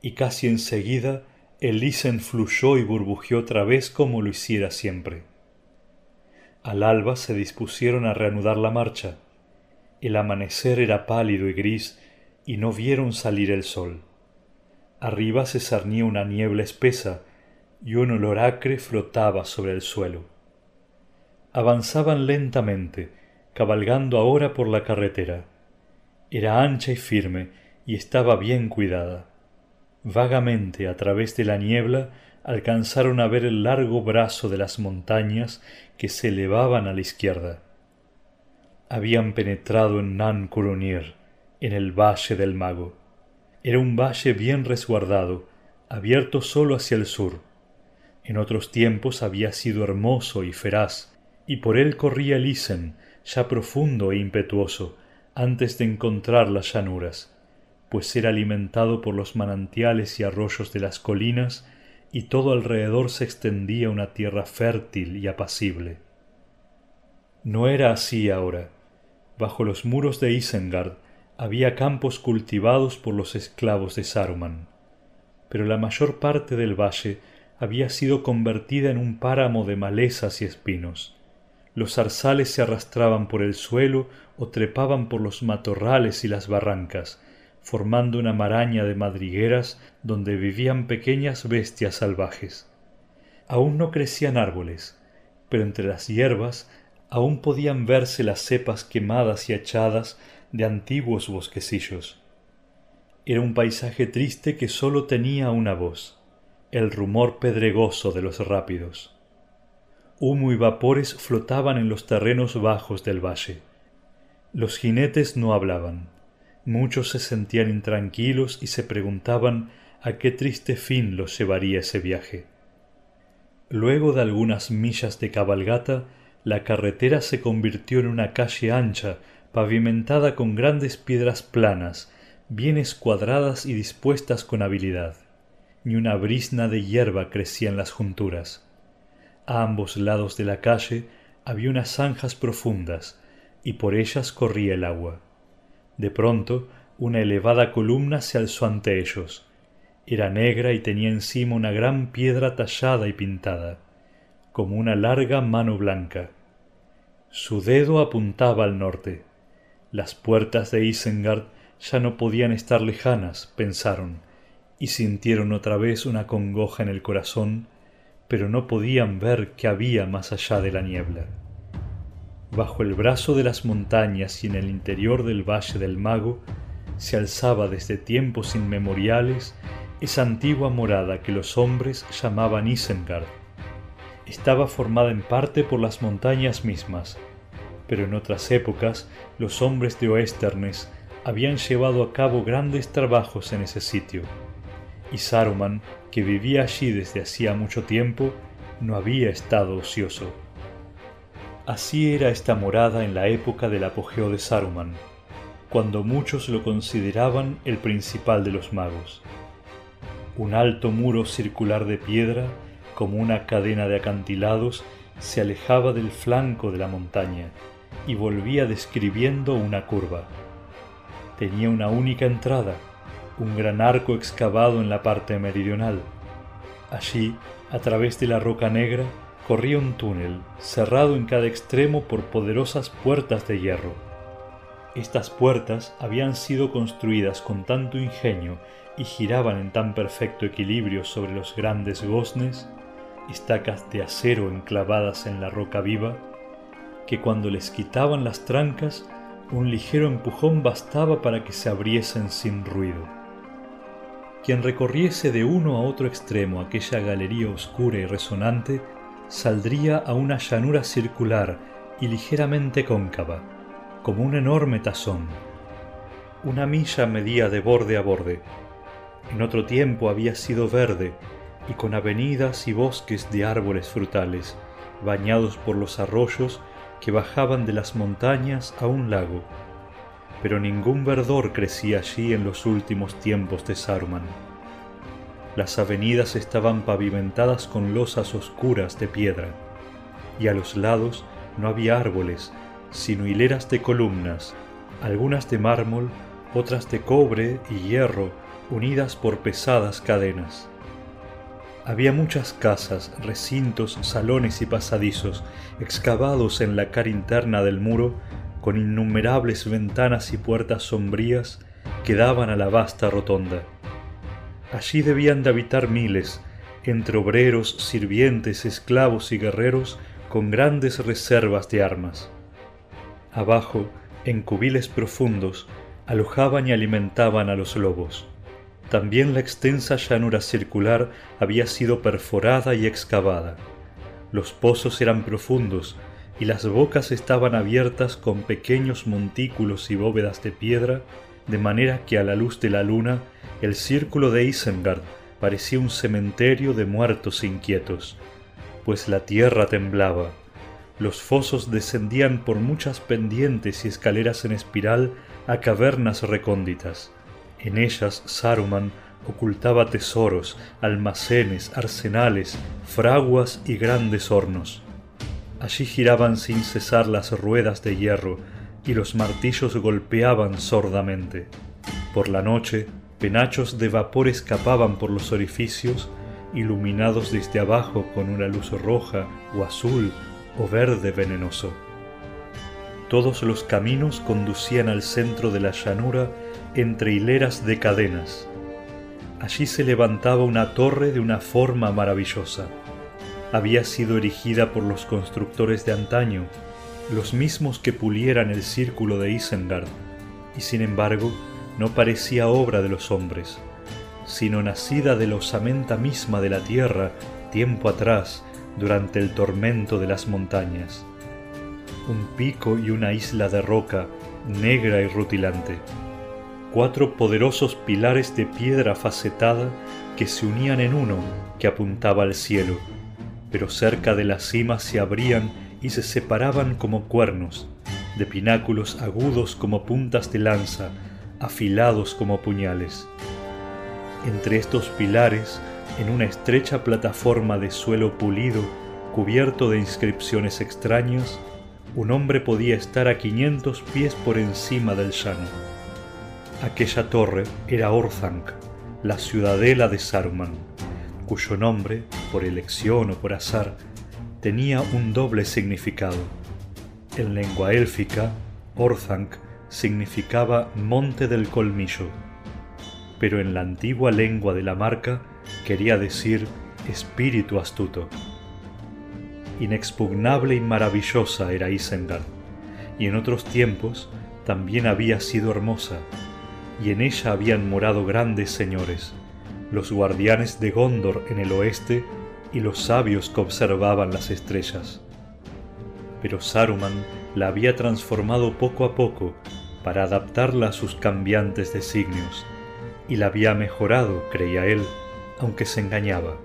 y casi enseguida el Isen fluyó y burbujeó otra vez como lo hiciera siempre. Al alba se dispusieron a reanudar la marcha. El amanecer era pálido y gris y no vieron salir el sol. Arriba se cernía una niebla espesa y un olor acre flotaba sobre el suelo. Avanzaban lentamente, cabalgando ahora por la carretera. Era ancha y firme y estaba bien cuidada. Vagamente a través de la niebla alcanzaron a ver el largo brazo de las montañas que se elevaban a la izquierda. Habían penetrado en Nan en el Valle del Mago. Era un valle bien resguardado, abierto solo hacia el sur. En otros tiempos había sido hermoso y feraz, y por él corría el Isen, ya profundo e impetuoso, antes de encontrar las llanuras, pues era alimentado por los manantiales y arroyos de las colinas y todo alrededor se extendía una tierra fértil y apacible. No era así ahora. Bajo los muros de Isengard había campos cultivados por los esclavos de Saruman, pero la mayor parte del valle había sido convertida en un páramo de malezas y espinos. Los zarzales se arrastraban por el suelo o trepaban por los matorrales y las barrancas, formando una maraña de madrigueras donde vivían pequeñas bestias salvajes. Aún no crecían árboles, pero entre las hierbas aún podían verse las cepas quemadas y echadas de antiguos bosquecillos. Era un paisaje triste que sólo tenía una voz, el rumor pedregoso de los rápidos. Humo y vapores flotaban en los terrenos bajos del valle. Los jinetes no hablaban Muchos se sentían intranquilos y se preguntaban a qué triste fin los llevaría ese viaje. Luego de algunas millas de cabalgata, la carretera se convirtió en una calle ancha, pavimentada con grandes piedras planas, bien escuadradas y dispuestas con habilidad. Ni una brisna de hierba crecía en las junturas. A ambos lados de la calle había unas zanjas profundas, y por ellas corría el agua. De pronto una elevada columna se alzó ante ellos. Era negra y tenía encima una gran piedra tallada y pintada, como una larga mano blanca. Su dedo apuntaba al norte. Las puertas de Isengard ya no podían estar lejanas, pensaron, y sintieron otra vez una congoja en el corazón, pero no podían ver qué había más allá de la niebla. Bajo el brazo de las montañas y en el interior del valle del mago se alzaba desde tiempos inmemoriales esa antigua morada que los hombres llamaban Isengard. Estaba formada en parte por las montañas mismas, pero en otras épocas los hombres de Oesternes habían llevado a cabo grandes trabajos en ese sitio, y Saruman, que vivía allí desde hacía mucho tiempo, no había estado ocioso. Así era esta morada en la época del apogeo de Saruman, cuando muchos lo consideraban el principal de los magos. Un alto muro circular de piedra, como una cadena de acantilados, se alejaba del flanco de la montaña y volvía describiendo una curva. Tenía una única entrada, un gran arco excavado en la parte meridional. Allí, a través de la roca negra, corría un túnel, cerrado en cada extremo por poderosas puertas de hierro. Estas puertas habían sido construidas con tanto ingenio y giraban en tan perfecto equilibrio sobre los grandes goznes, estacas de acero enclavadas en la roca viva, que cuando les quitaban las trancas, un ligero empujón bastaba para que se abriesen sin ruido. Quien recorriese de uno a otro extremo aquella galería oscura y resonante, saldría a una llanura circular y ligeramente cóncava, como un enorme tazón. Una milla medía de borde a borde. En otro tiempo había sido verde y con avenidas y bosques de árboles frutales, bañados por los arroyos que bajaban de las montañas a un lago. Pero ningún verdor crecía allí en los últimos tiempos de Saruman. Las avenidas estaban pavimentadas con losas oscuras de piedra, y a los lados no había árboles, sino hileras de columnas, algunas de mármol, otras de cobre y hierro, unidas por pesadas cadenas. Había muchas casas, recintos, salones y pasadizos, excavados en la cara interna del muro, con innumerables ventanas y puertas sombrías que daban a la vasta rotonda. Allí debían de habitar miles, entre obreros, sirvientes, esclavos y guerreros, con grandes reservas de armas. Abajo, en cubiles profundos, alojaban y alimentaban a los lobos. También la extensa llanura circular había sido perforada y excavada. Los pozos eran profundos y las bocas estaban abiertas con pequeños montículos y bóvedas de piedra, de manera que a la luz de la luna el círculo de Isengard parecía un cementerio de muertos inquietos, pues la tierra temblaba. Los fosos descendían por muchas pendientes y escaleras en espiral a cavernas recónditas. En ellas Saruman ocultaba tesoros, almacenes, arsenales, fraguas y grandes hornos. Allí giraban sin cesar las ruedas de hierro y los martillos golpeaban sordamente. Por la noche penachos de vapor escapaban por los orificios, iluminados desde abajo con una luz roja o azul o verde venenoso. Todos los caminos conducían al centro de la llanura entre hileras de cadenas. Allí se levantaba una torre de una forma maravillosa. Había sido erigida por los constructores de antaño, los mismos que pulieran el círculo de Isengard, y sin embargo no parecía obra de los hombres, sino nacida de la osamenta misma de la tierra tiempo atrás durante el tormento de las montañas. Un pico y una isla de roca negra y rutilante. Cuatro poderosos pilares de piedra facetada que se unían en uno que apuntaba al cielo, pero cerca de la cima se abrían y se separaban como cuernos, de pináculos agudos como puntas de lanza, afilados como puñales. Entre estos pilares, en una estrecha plataforma de suelo pulido cubierto de inscripciones extrañas, un hombre podía estar a 500 pies por encima del llano. Aquella torre era Orthanc, la ciudadela de Saruman, cuyo nombre, por elección o por azar, tenía un doble significado. En lengua élfica, Orthanc significaba monte del colmillo, pero en la antigua lengua de la marca quería decir espíritu astuto. Inexpugnable y maravillosa era Isengard, y en otros tiempos también había sido hermosa, y en ella habían morado grandes señores, los guardianes de Gondor en el oeste y los sabios que observaban las estrellas. Pero Saruman la había transformado poco a poco para adaptarla a sus cambiantes designios, y la había mejorado, creía él, aunque se engañaba,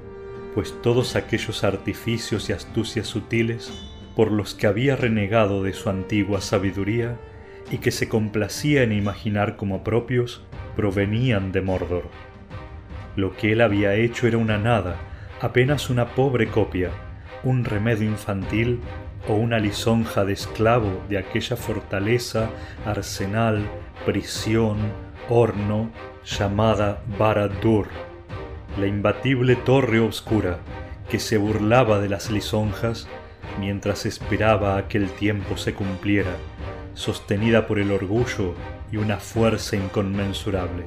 pues todos aquellos artificios y astucias sutiles por los que había renegado de su antigua sabiduría y que se complacía en imaginar como propios, provenían de Mordor. Lo que él había hecho era una nada, apenas una pobre copia, un remedio infantil o una lisonja de esclavo de aquella fortaleza, arsenal, prisión, horno, llamada Barad-dûr, la imbatible torre oscura que se burlaba de las lisonjas mientras esperaba a que el tiempo se cumpliera, sostenida por el orgullo y una fuerza inconmensurable.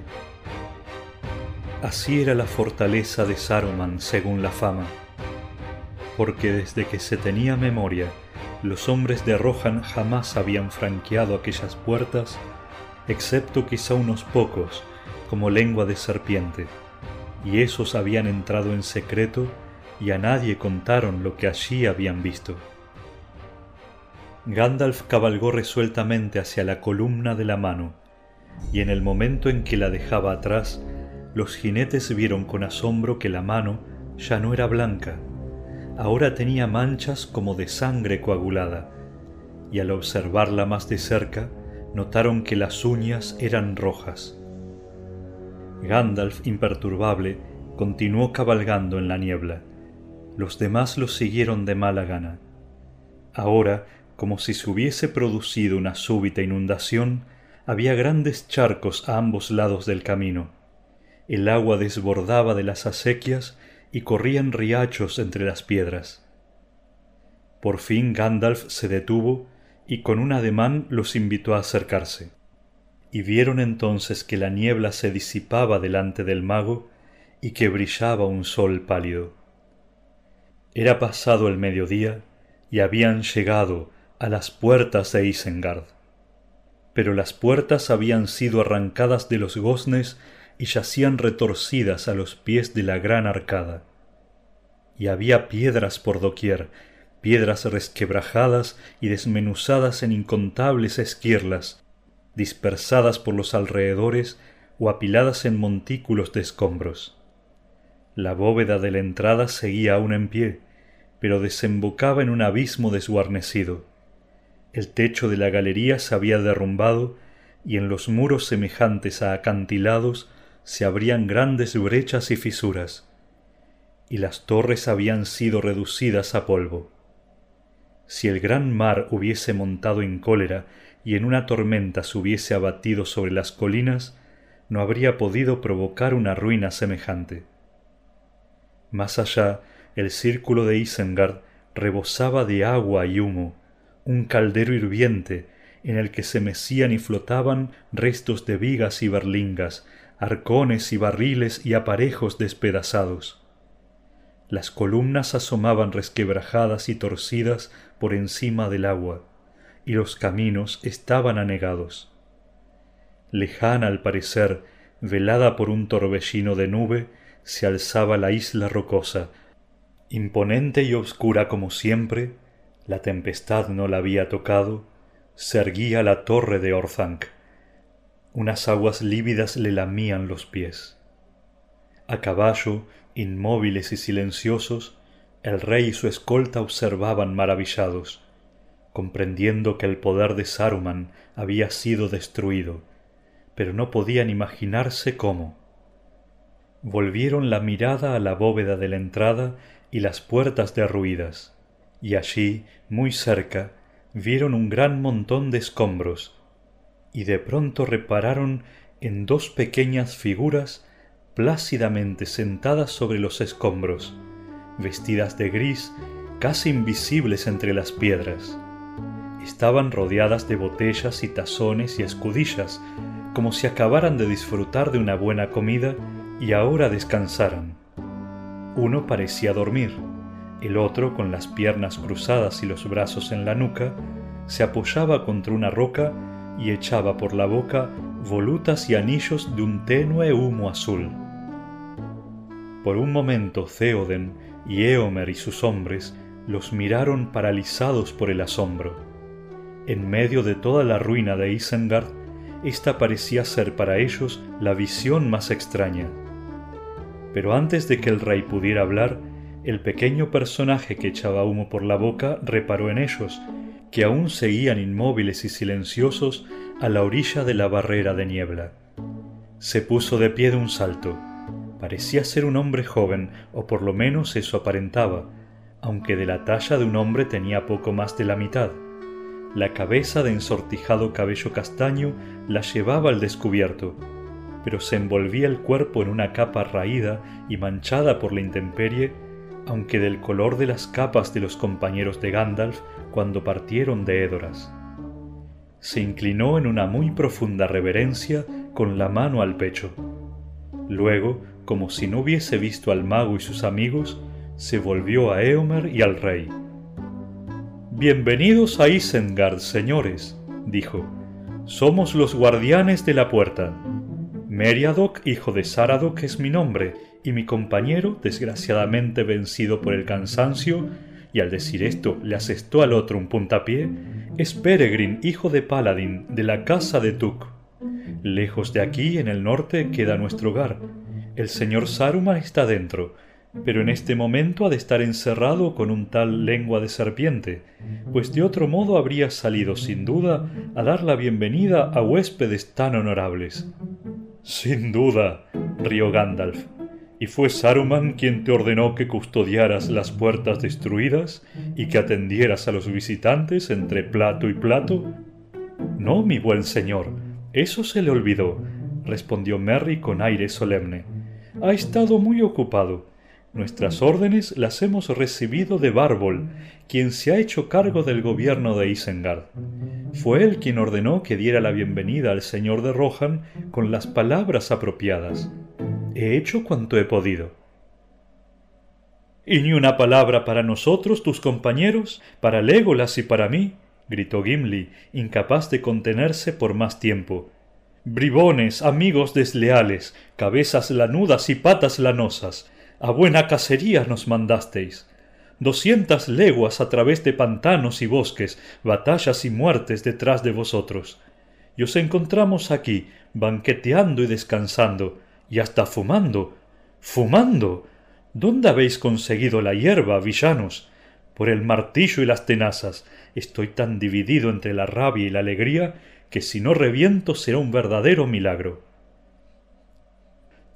Así era la fortaleza de Saruman según la fama, porque desde que se tenía memoria, los hombres de Rohan jamás habían franqueado aquellas puertas, excepto quizá unos pocos, como lengua de serpiente, y esos habían entrado en secreto y a nadie contaron lo que allí habían visto. Gandalf cabalgó resueltamente hacia la columna de la mano, y en el momento en que la dejaba atrás, los jinetes vieron con asombro que la mano ya no era blanca, ahora tenía manchas como de sangre coagulada, y al observarla más de cerca, notaron que las uñas eran rojas. Gandalf, imperturbable, continuó cabalgando en la niebla. Los demás lo siguieron de mala gana. Ahora, como si se hubiese producido una súbita inundación, había grandes charcos a ambos lados del camino. El agua desbordaba de las acequias y corrían riachos entre las piedras. Por fin Gandalf se detuvo y con un ademán los invitó a acercarse. Y vieron entonces que la niebla se disipaba delante del mago y que brillaba un sol pálido. Era pasado el mediodía y habían llegado a las puertas de Isengard. Pero las puertas habían sido arrancadas de los goznes y yacían retorcidas a los pies de la gran arcada. Y había piedras por doquier, piedras resquebrajadas y desmenuzadas en incontables esquirlas, dispersadas por los alrededores o apiladas en montículos de escombros. La bóveda de la entrada seguía aún en pie, pero desembocaba en un abismo desguarnecido. El techo de la galería se había derrumbado y en los muros semejantes a acantilados se abrían grandes brechas y fisuras, y las torres habían sido reducidas a polvo. Si el gran mar hubiese montado en cólera y en una tormenta se hubiese abatido sobre las colinas, no habría podido provocar una ruina semejante. Más allá, el círculo de Isengard rebosaba de agua y humo, un caldero hirviente en el que se mecían y flotaban restos de vigas y berlingas, arcones y barriles y aparejos despedazados. Las columnas asomaban resquebrajadas y torcidas por encima del agua, y los caminos estaban anegados. Lejana al parecer, velada por un torbellino de nube, se alzaba la isla rocosa, imponente y obscura como siempre, la tempestad no la había tocado, se erguía la torre de Orthanc. Unas aguas lívidas le lamían los pies. A caballo, inmóviles y silenciosos, el rey y su escolta observaban maravillados, comprendiendo que el poder de Saruman había sido destruido, pero no podían imaginarse cómo volvieron la mirada a la bóveda de la entrada y las puertas derruidas, y allí, muy cerca, vieron un gran montón de escombros, y de pronto repararon en dos pequeñas figuras plácidamente sentadas sobre los escombros, vestidas de gris, casi invisibles entre las piedras. Estaban rodeadas de botellas y tazones y escudillas, como si acabaran de disfrutar de una buena comida y ahora descansaran. Uno parecía dormir, el otro, con las piernas cruzadas y los brazos en la nuca, se apoyaba contra una roca y echaba por la boca volutas y anillos de un tenue humo azul. Por un momento Theoden y Eomer y sus hombres los miraron paralizados por el asombro. En medio de toda la ruina de Isengard, esta parecía ser para ellos la visión más extraña. Pero antes de que el rey pudiera hablar, el pequeño personaje que echaba humo por la boca reparó en ellos, que aún seguían inmóviles y silenciosos a la orilla de la barrera de niebla. Se puso de pie de un salto. Parecía ser un hombre joven, o por lo menos eso aparentaba, aunque de la talla de un hombre tenía poco más de la mitad. La cabeza de ensortijado cabello castaño la llevaba al descubierto, pero se envolvía el cuerpo en una capa raída y manchada por la intemperie, aunque del color de las capas de los compañeros de Gandalf cuando partieron de Edoras. Se inclinó en una muy profunda reverencia con la mano al pecho. Luego, como si no hubiese visto al mago y sus amigos, se volvió a Eomer y al rey. Bienvenidos a Isengard, señores, dijo. Somos los guardianes de la puerta. Meriadoc, hijo de Saradoc, es mi nombre, y mi compañero, desgraciadamente vencido por el cansancio, y al decir esto le asestó al otro un puntapié, es Peregrin, hijo de Paladin, de la casa de Tuk. Lejos de aquí, en el norte, queda nuestro hogar. El señor Saruman está dentro, pero en este momento ha de estar encerrado con un tal lengua de serpiente, pues de otro modo habría salido sin duda a dar la bienvenida a huéspedes tan honorables. Sin duda, rió Gandalf. ¿Y fue Saruman quien te ordenó que custodiaras las puertas destruidas y que atendieras a los visitantes entre plato y plato? No, mi buen señor, eso se le olvidó, respondió Merry con aire solemne. Ha estado muy ocupado. Nuestras órdenes las hemos recibido de Bárbol, quien se ha hecho cargo del gobierno de Isengard. Fue él quien ordenó que diera la bienvenida al señor de Rohan con las palabras apropiadas. He hecho cuanto he podido. ¿Y ni una palabra para nosotros, tus compañeros, para Legolas y para mí? gritó Gimli, incapaz de contenerse por más tiempo. Bribones, amigos desleales, cabezas lanudas y patas lanosas, a buena cacería nos mandasteis. Doscientas leguas a través de pantanos y bosques, batallas y muertes detrás de vosotros. Y os encontramos aquí, banqueteando y descansando, y hasta fumando. ¡Fumando! ¿Dónde habéis conseguido la hierba, villanos? Por el martillo y las tenazas. Estoy tan dividido entre la rabia y la alegría que si no reviento será un verdadero milagro.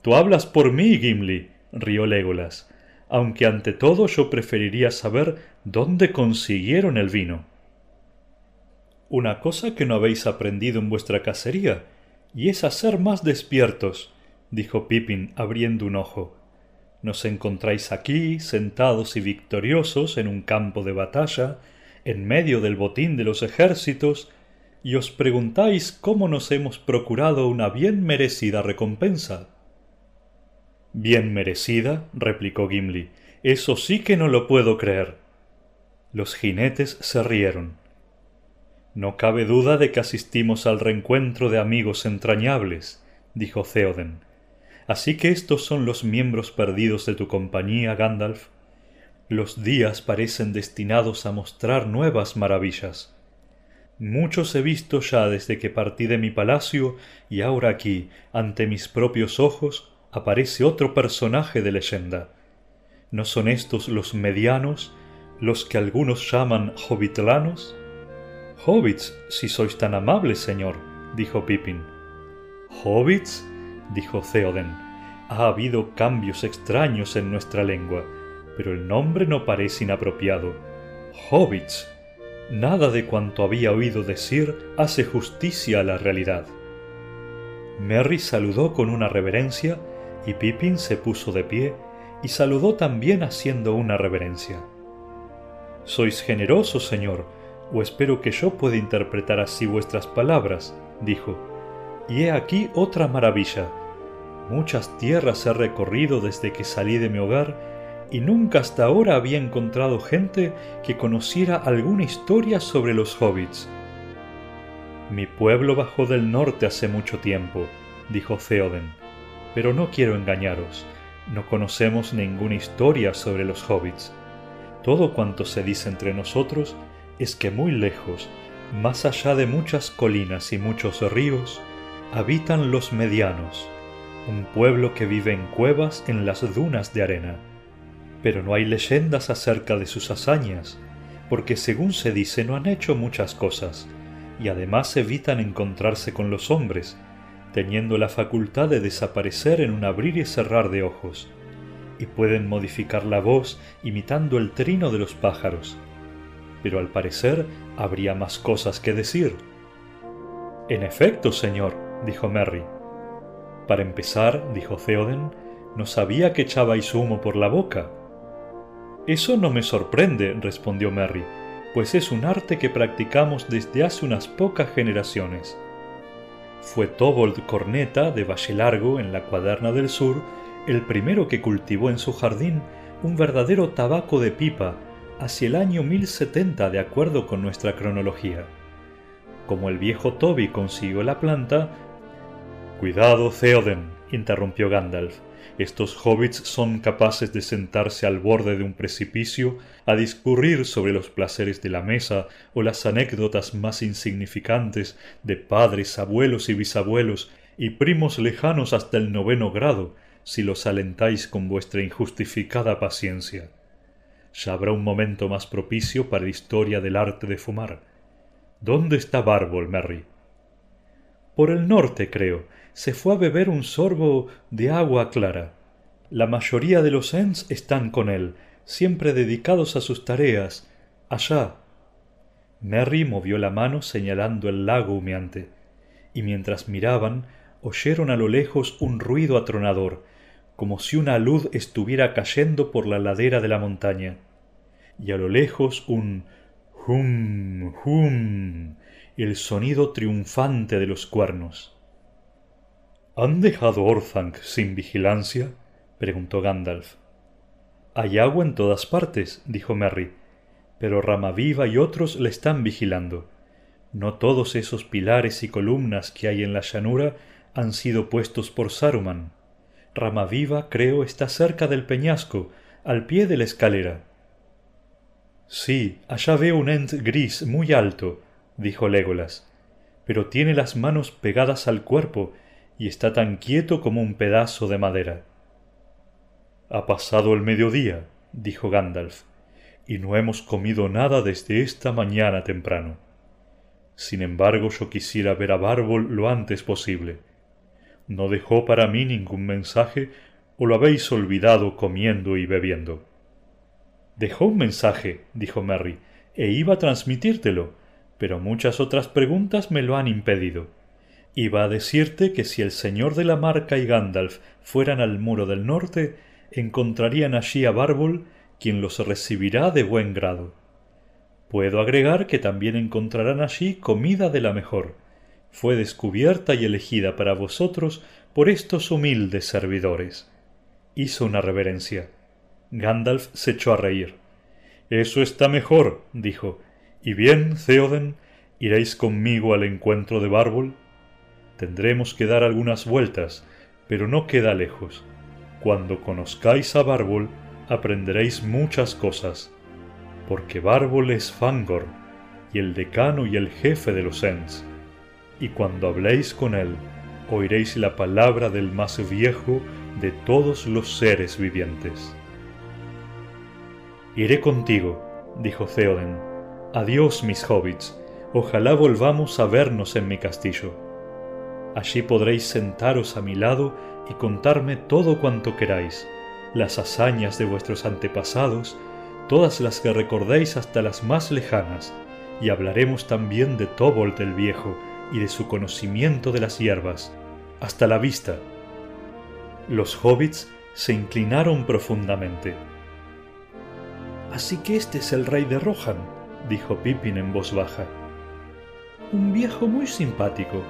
Tú hablas por mí, Gimli, rió Legolas, aunque ante todo yo preferiría saber dónde consiguieron el vino. Una cosa que no habéis aprendido en vuestra cacería, y es a ser más despiertos, dijo Pippin abriendo un ojo. Nos encontráis aquí, sentados y victoriosos en un campo de batalla, en medio del botín de los ejércitos, y os preguntáis cómo nos hemos procurado una bien merecida recompensa. Bien merecida, replicó Gimli, eso sí que no lo puedo creer. Los jinetes se rieron. No cabe duda de que asistimos al reencuentro de amigos entrañables, dijo Theoden. Así que estos son los miembros perdidos de tu compañía, Gandalf. Los días parecen destinados a mostrar nuevas maravillas. Muchos he visto ya desde que partí de mi palacio y ahora aquí, ante mis propios ojos, aparece otro personaje de leyenda. ¿No son estos los medianos, los que algunos llaman hobbitlanos? Hobbits, si sois tan amables, señor, dijo Pippin. ¿Hobbits? Dijo Theoden. Ha habido cambios extraños en nuestra lengua, pero el nombre no parece inapropiado. Hobbits. Nada de cuanto había oído decir hace justicia a la realidad. Merry saludó con una reverencia y Pippin se puso de pie y saludó también haciendo una reverencia. Sois generoso, señor, o espero que yo pueda interpretar así vuestras palabras, dijo y he aquí otra maravilla. Muchas tierras he recorrido desde que salí de mi hogar y nunca hasta ahora había encontrado gente que conociera alguna historia sobre los hobbits. Mi pueblo bajó del norte hace mucho tiempo, dijo Theoden, pero no quiero engañaros, no conocemos ninguna historia sobre los hobbits. Todo cuanto se dice entre nosotros es que muy lejos, más allá de muchas colinas y muchos ríos, habitan los medianos, un pueblo que vive en cuevas en las dunas de arena. Pero no hay leyendas acerca de sus hazañas, porque según se dice no han hecho muchas cosas, y además evitan encontrarse con los hombres, teniendo la facultad de desaparecer en un abrir y cerrar de ojos, y pueden modificar la voz imitando el trino de los pájaros. Pero al parecer habría más cosas que decir. En efecto, señor, dijo Merry. Para empezar, dijo Theoden, no sabía que echabais humo por la boca. Eso no me sorprende, respondió Merry, pues es un arte que practicamos desde hace unas pocas generaciones. Fue Tobold Corneta de Valle Largo, en la Cuaderna del Sur, el primero que cultivó en su jardín un verdadero tabaco de pipa hacia el año 1070 de acuerdo con nuestra cronología. Como el viejo Toby consiguió la planta, Cuidado, Theoden, interrumpió Gandalf. Estos hobbits son capaces de sentarse al borde de un precipicio a discurrir sobre los placeres de la mesa o las anécdotas más insignificantes de padres, abuelos y bisabuelos y primos lejanos hasta el noveno grado, si los alentáis con vuestra injustificada paciencia. Ya habrá un momento más propicio para la historia del arte de fumar. ¿Dónde está Barbol, Merry? Por el norte, creo, se fue a beber un sorbo de agua clara. La mayoría de los Ents están con él, siempre dedicados a sus tareas. Allá. Merry movió la mano señalando el lago humeante, y mientras miraban, oyeron a lo lejos un ruido atronador, como si una luz estuviera cayendo por la ladera de la montaña, y a lo lejos un hum hum, el sonido triunfante de los cuernos. ¿Han dejado Orthanc sin vigilancia? preguntó Gandalf. Hay agua en todas partes, dijo Merry, pero Ramaviva y otros le están vigilando. No todos esos pilares y columnas que hay en la llanura han sido puestos por Saruman. Ramaviva, creo, está cerca del peñasco, al pie de la escalera. Sí, allá veo un ent gris muy alto, dijo Legolas, pero tiene las manos pegadas al cuerpo y está tan quieto como un pedazo de madera. Ha pasado el mediodía, dijo Gandalf, y no hemos comido nada desde esta mañana temprano. Sin embargo, yo quisiera ver a Bárbol lo antes posible. ¿No dejó para mí ningún mensaje o lo habéis olvidado comiendo y bebiendo? Dejó un mensaje, dijo Merry, e iba a transmitírtelo, pero muchas otras preguntas me lo han impedido. Iba a decirte que si el señor de la marca y Gandalf fueran al muro del norte, encontrarían allí a Bárbol, quien los recibirá de buen grado. Puedo agregar que también encontrarán allí comida de la mejor. Fue descubierta y elegida para vosotros por estos humildes servidores. Hizo una reverencia. Gandalf se echó a reír. Eso está mejor, dijo. ¿Y bien, Theoden? ¿Iréis conmigo al encuentro de Bárbol? Tendremos que dar algunas vueltas, pero no queda lejos. Cuando conozcáis a Bárbol, aprenderéis muchas cosas, porque Bárbol es Fangor, y el decano y el jefe de los Ents, y cuando habléis con él, oiréis la palabra del más viejo de todos los seres vivientes. Iré contigo, dijo Theoden. Adiós, mis hobbits. Ojalá volvamos a vernos en mi castillo. Allí podréis sentaros a mi lado y contarme todo cuanto queráis, las hazañas de vuestros antepasados, todas las que recordéis hasta las más lejanas, y hablaremos también de Tobold el Viejo y de su conocimiento de las hierbas. Hasta la vista. Los hobbits se inclinaron profundamente. Así que este es el rey de Rohan, dijo Pippin en voz baja. Un viejo muy simpático,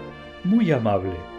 muy amable.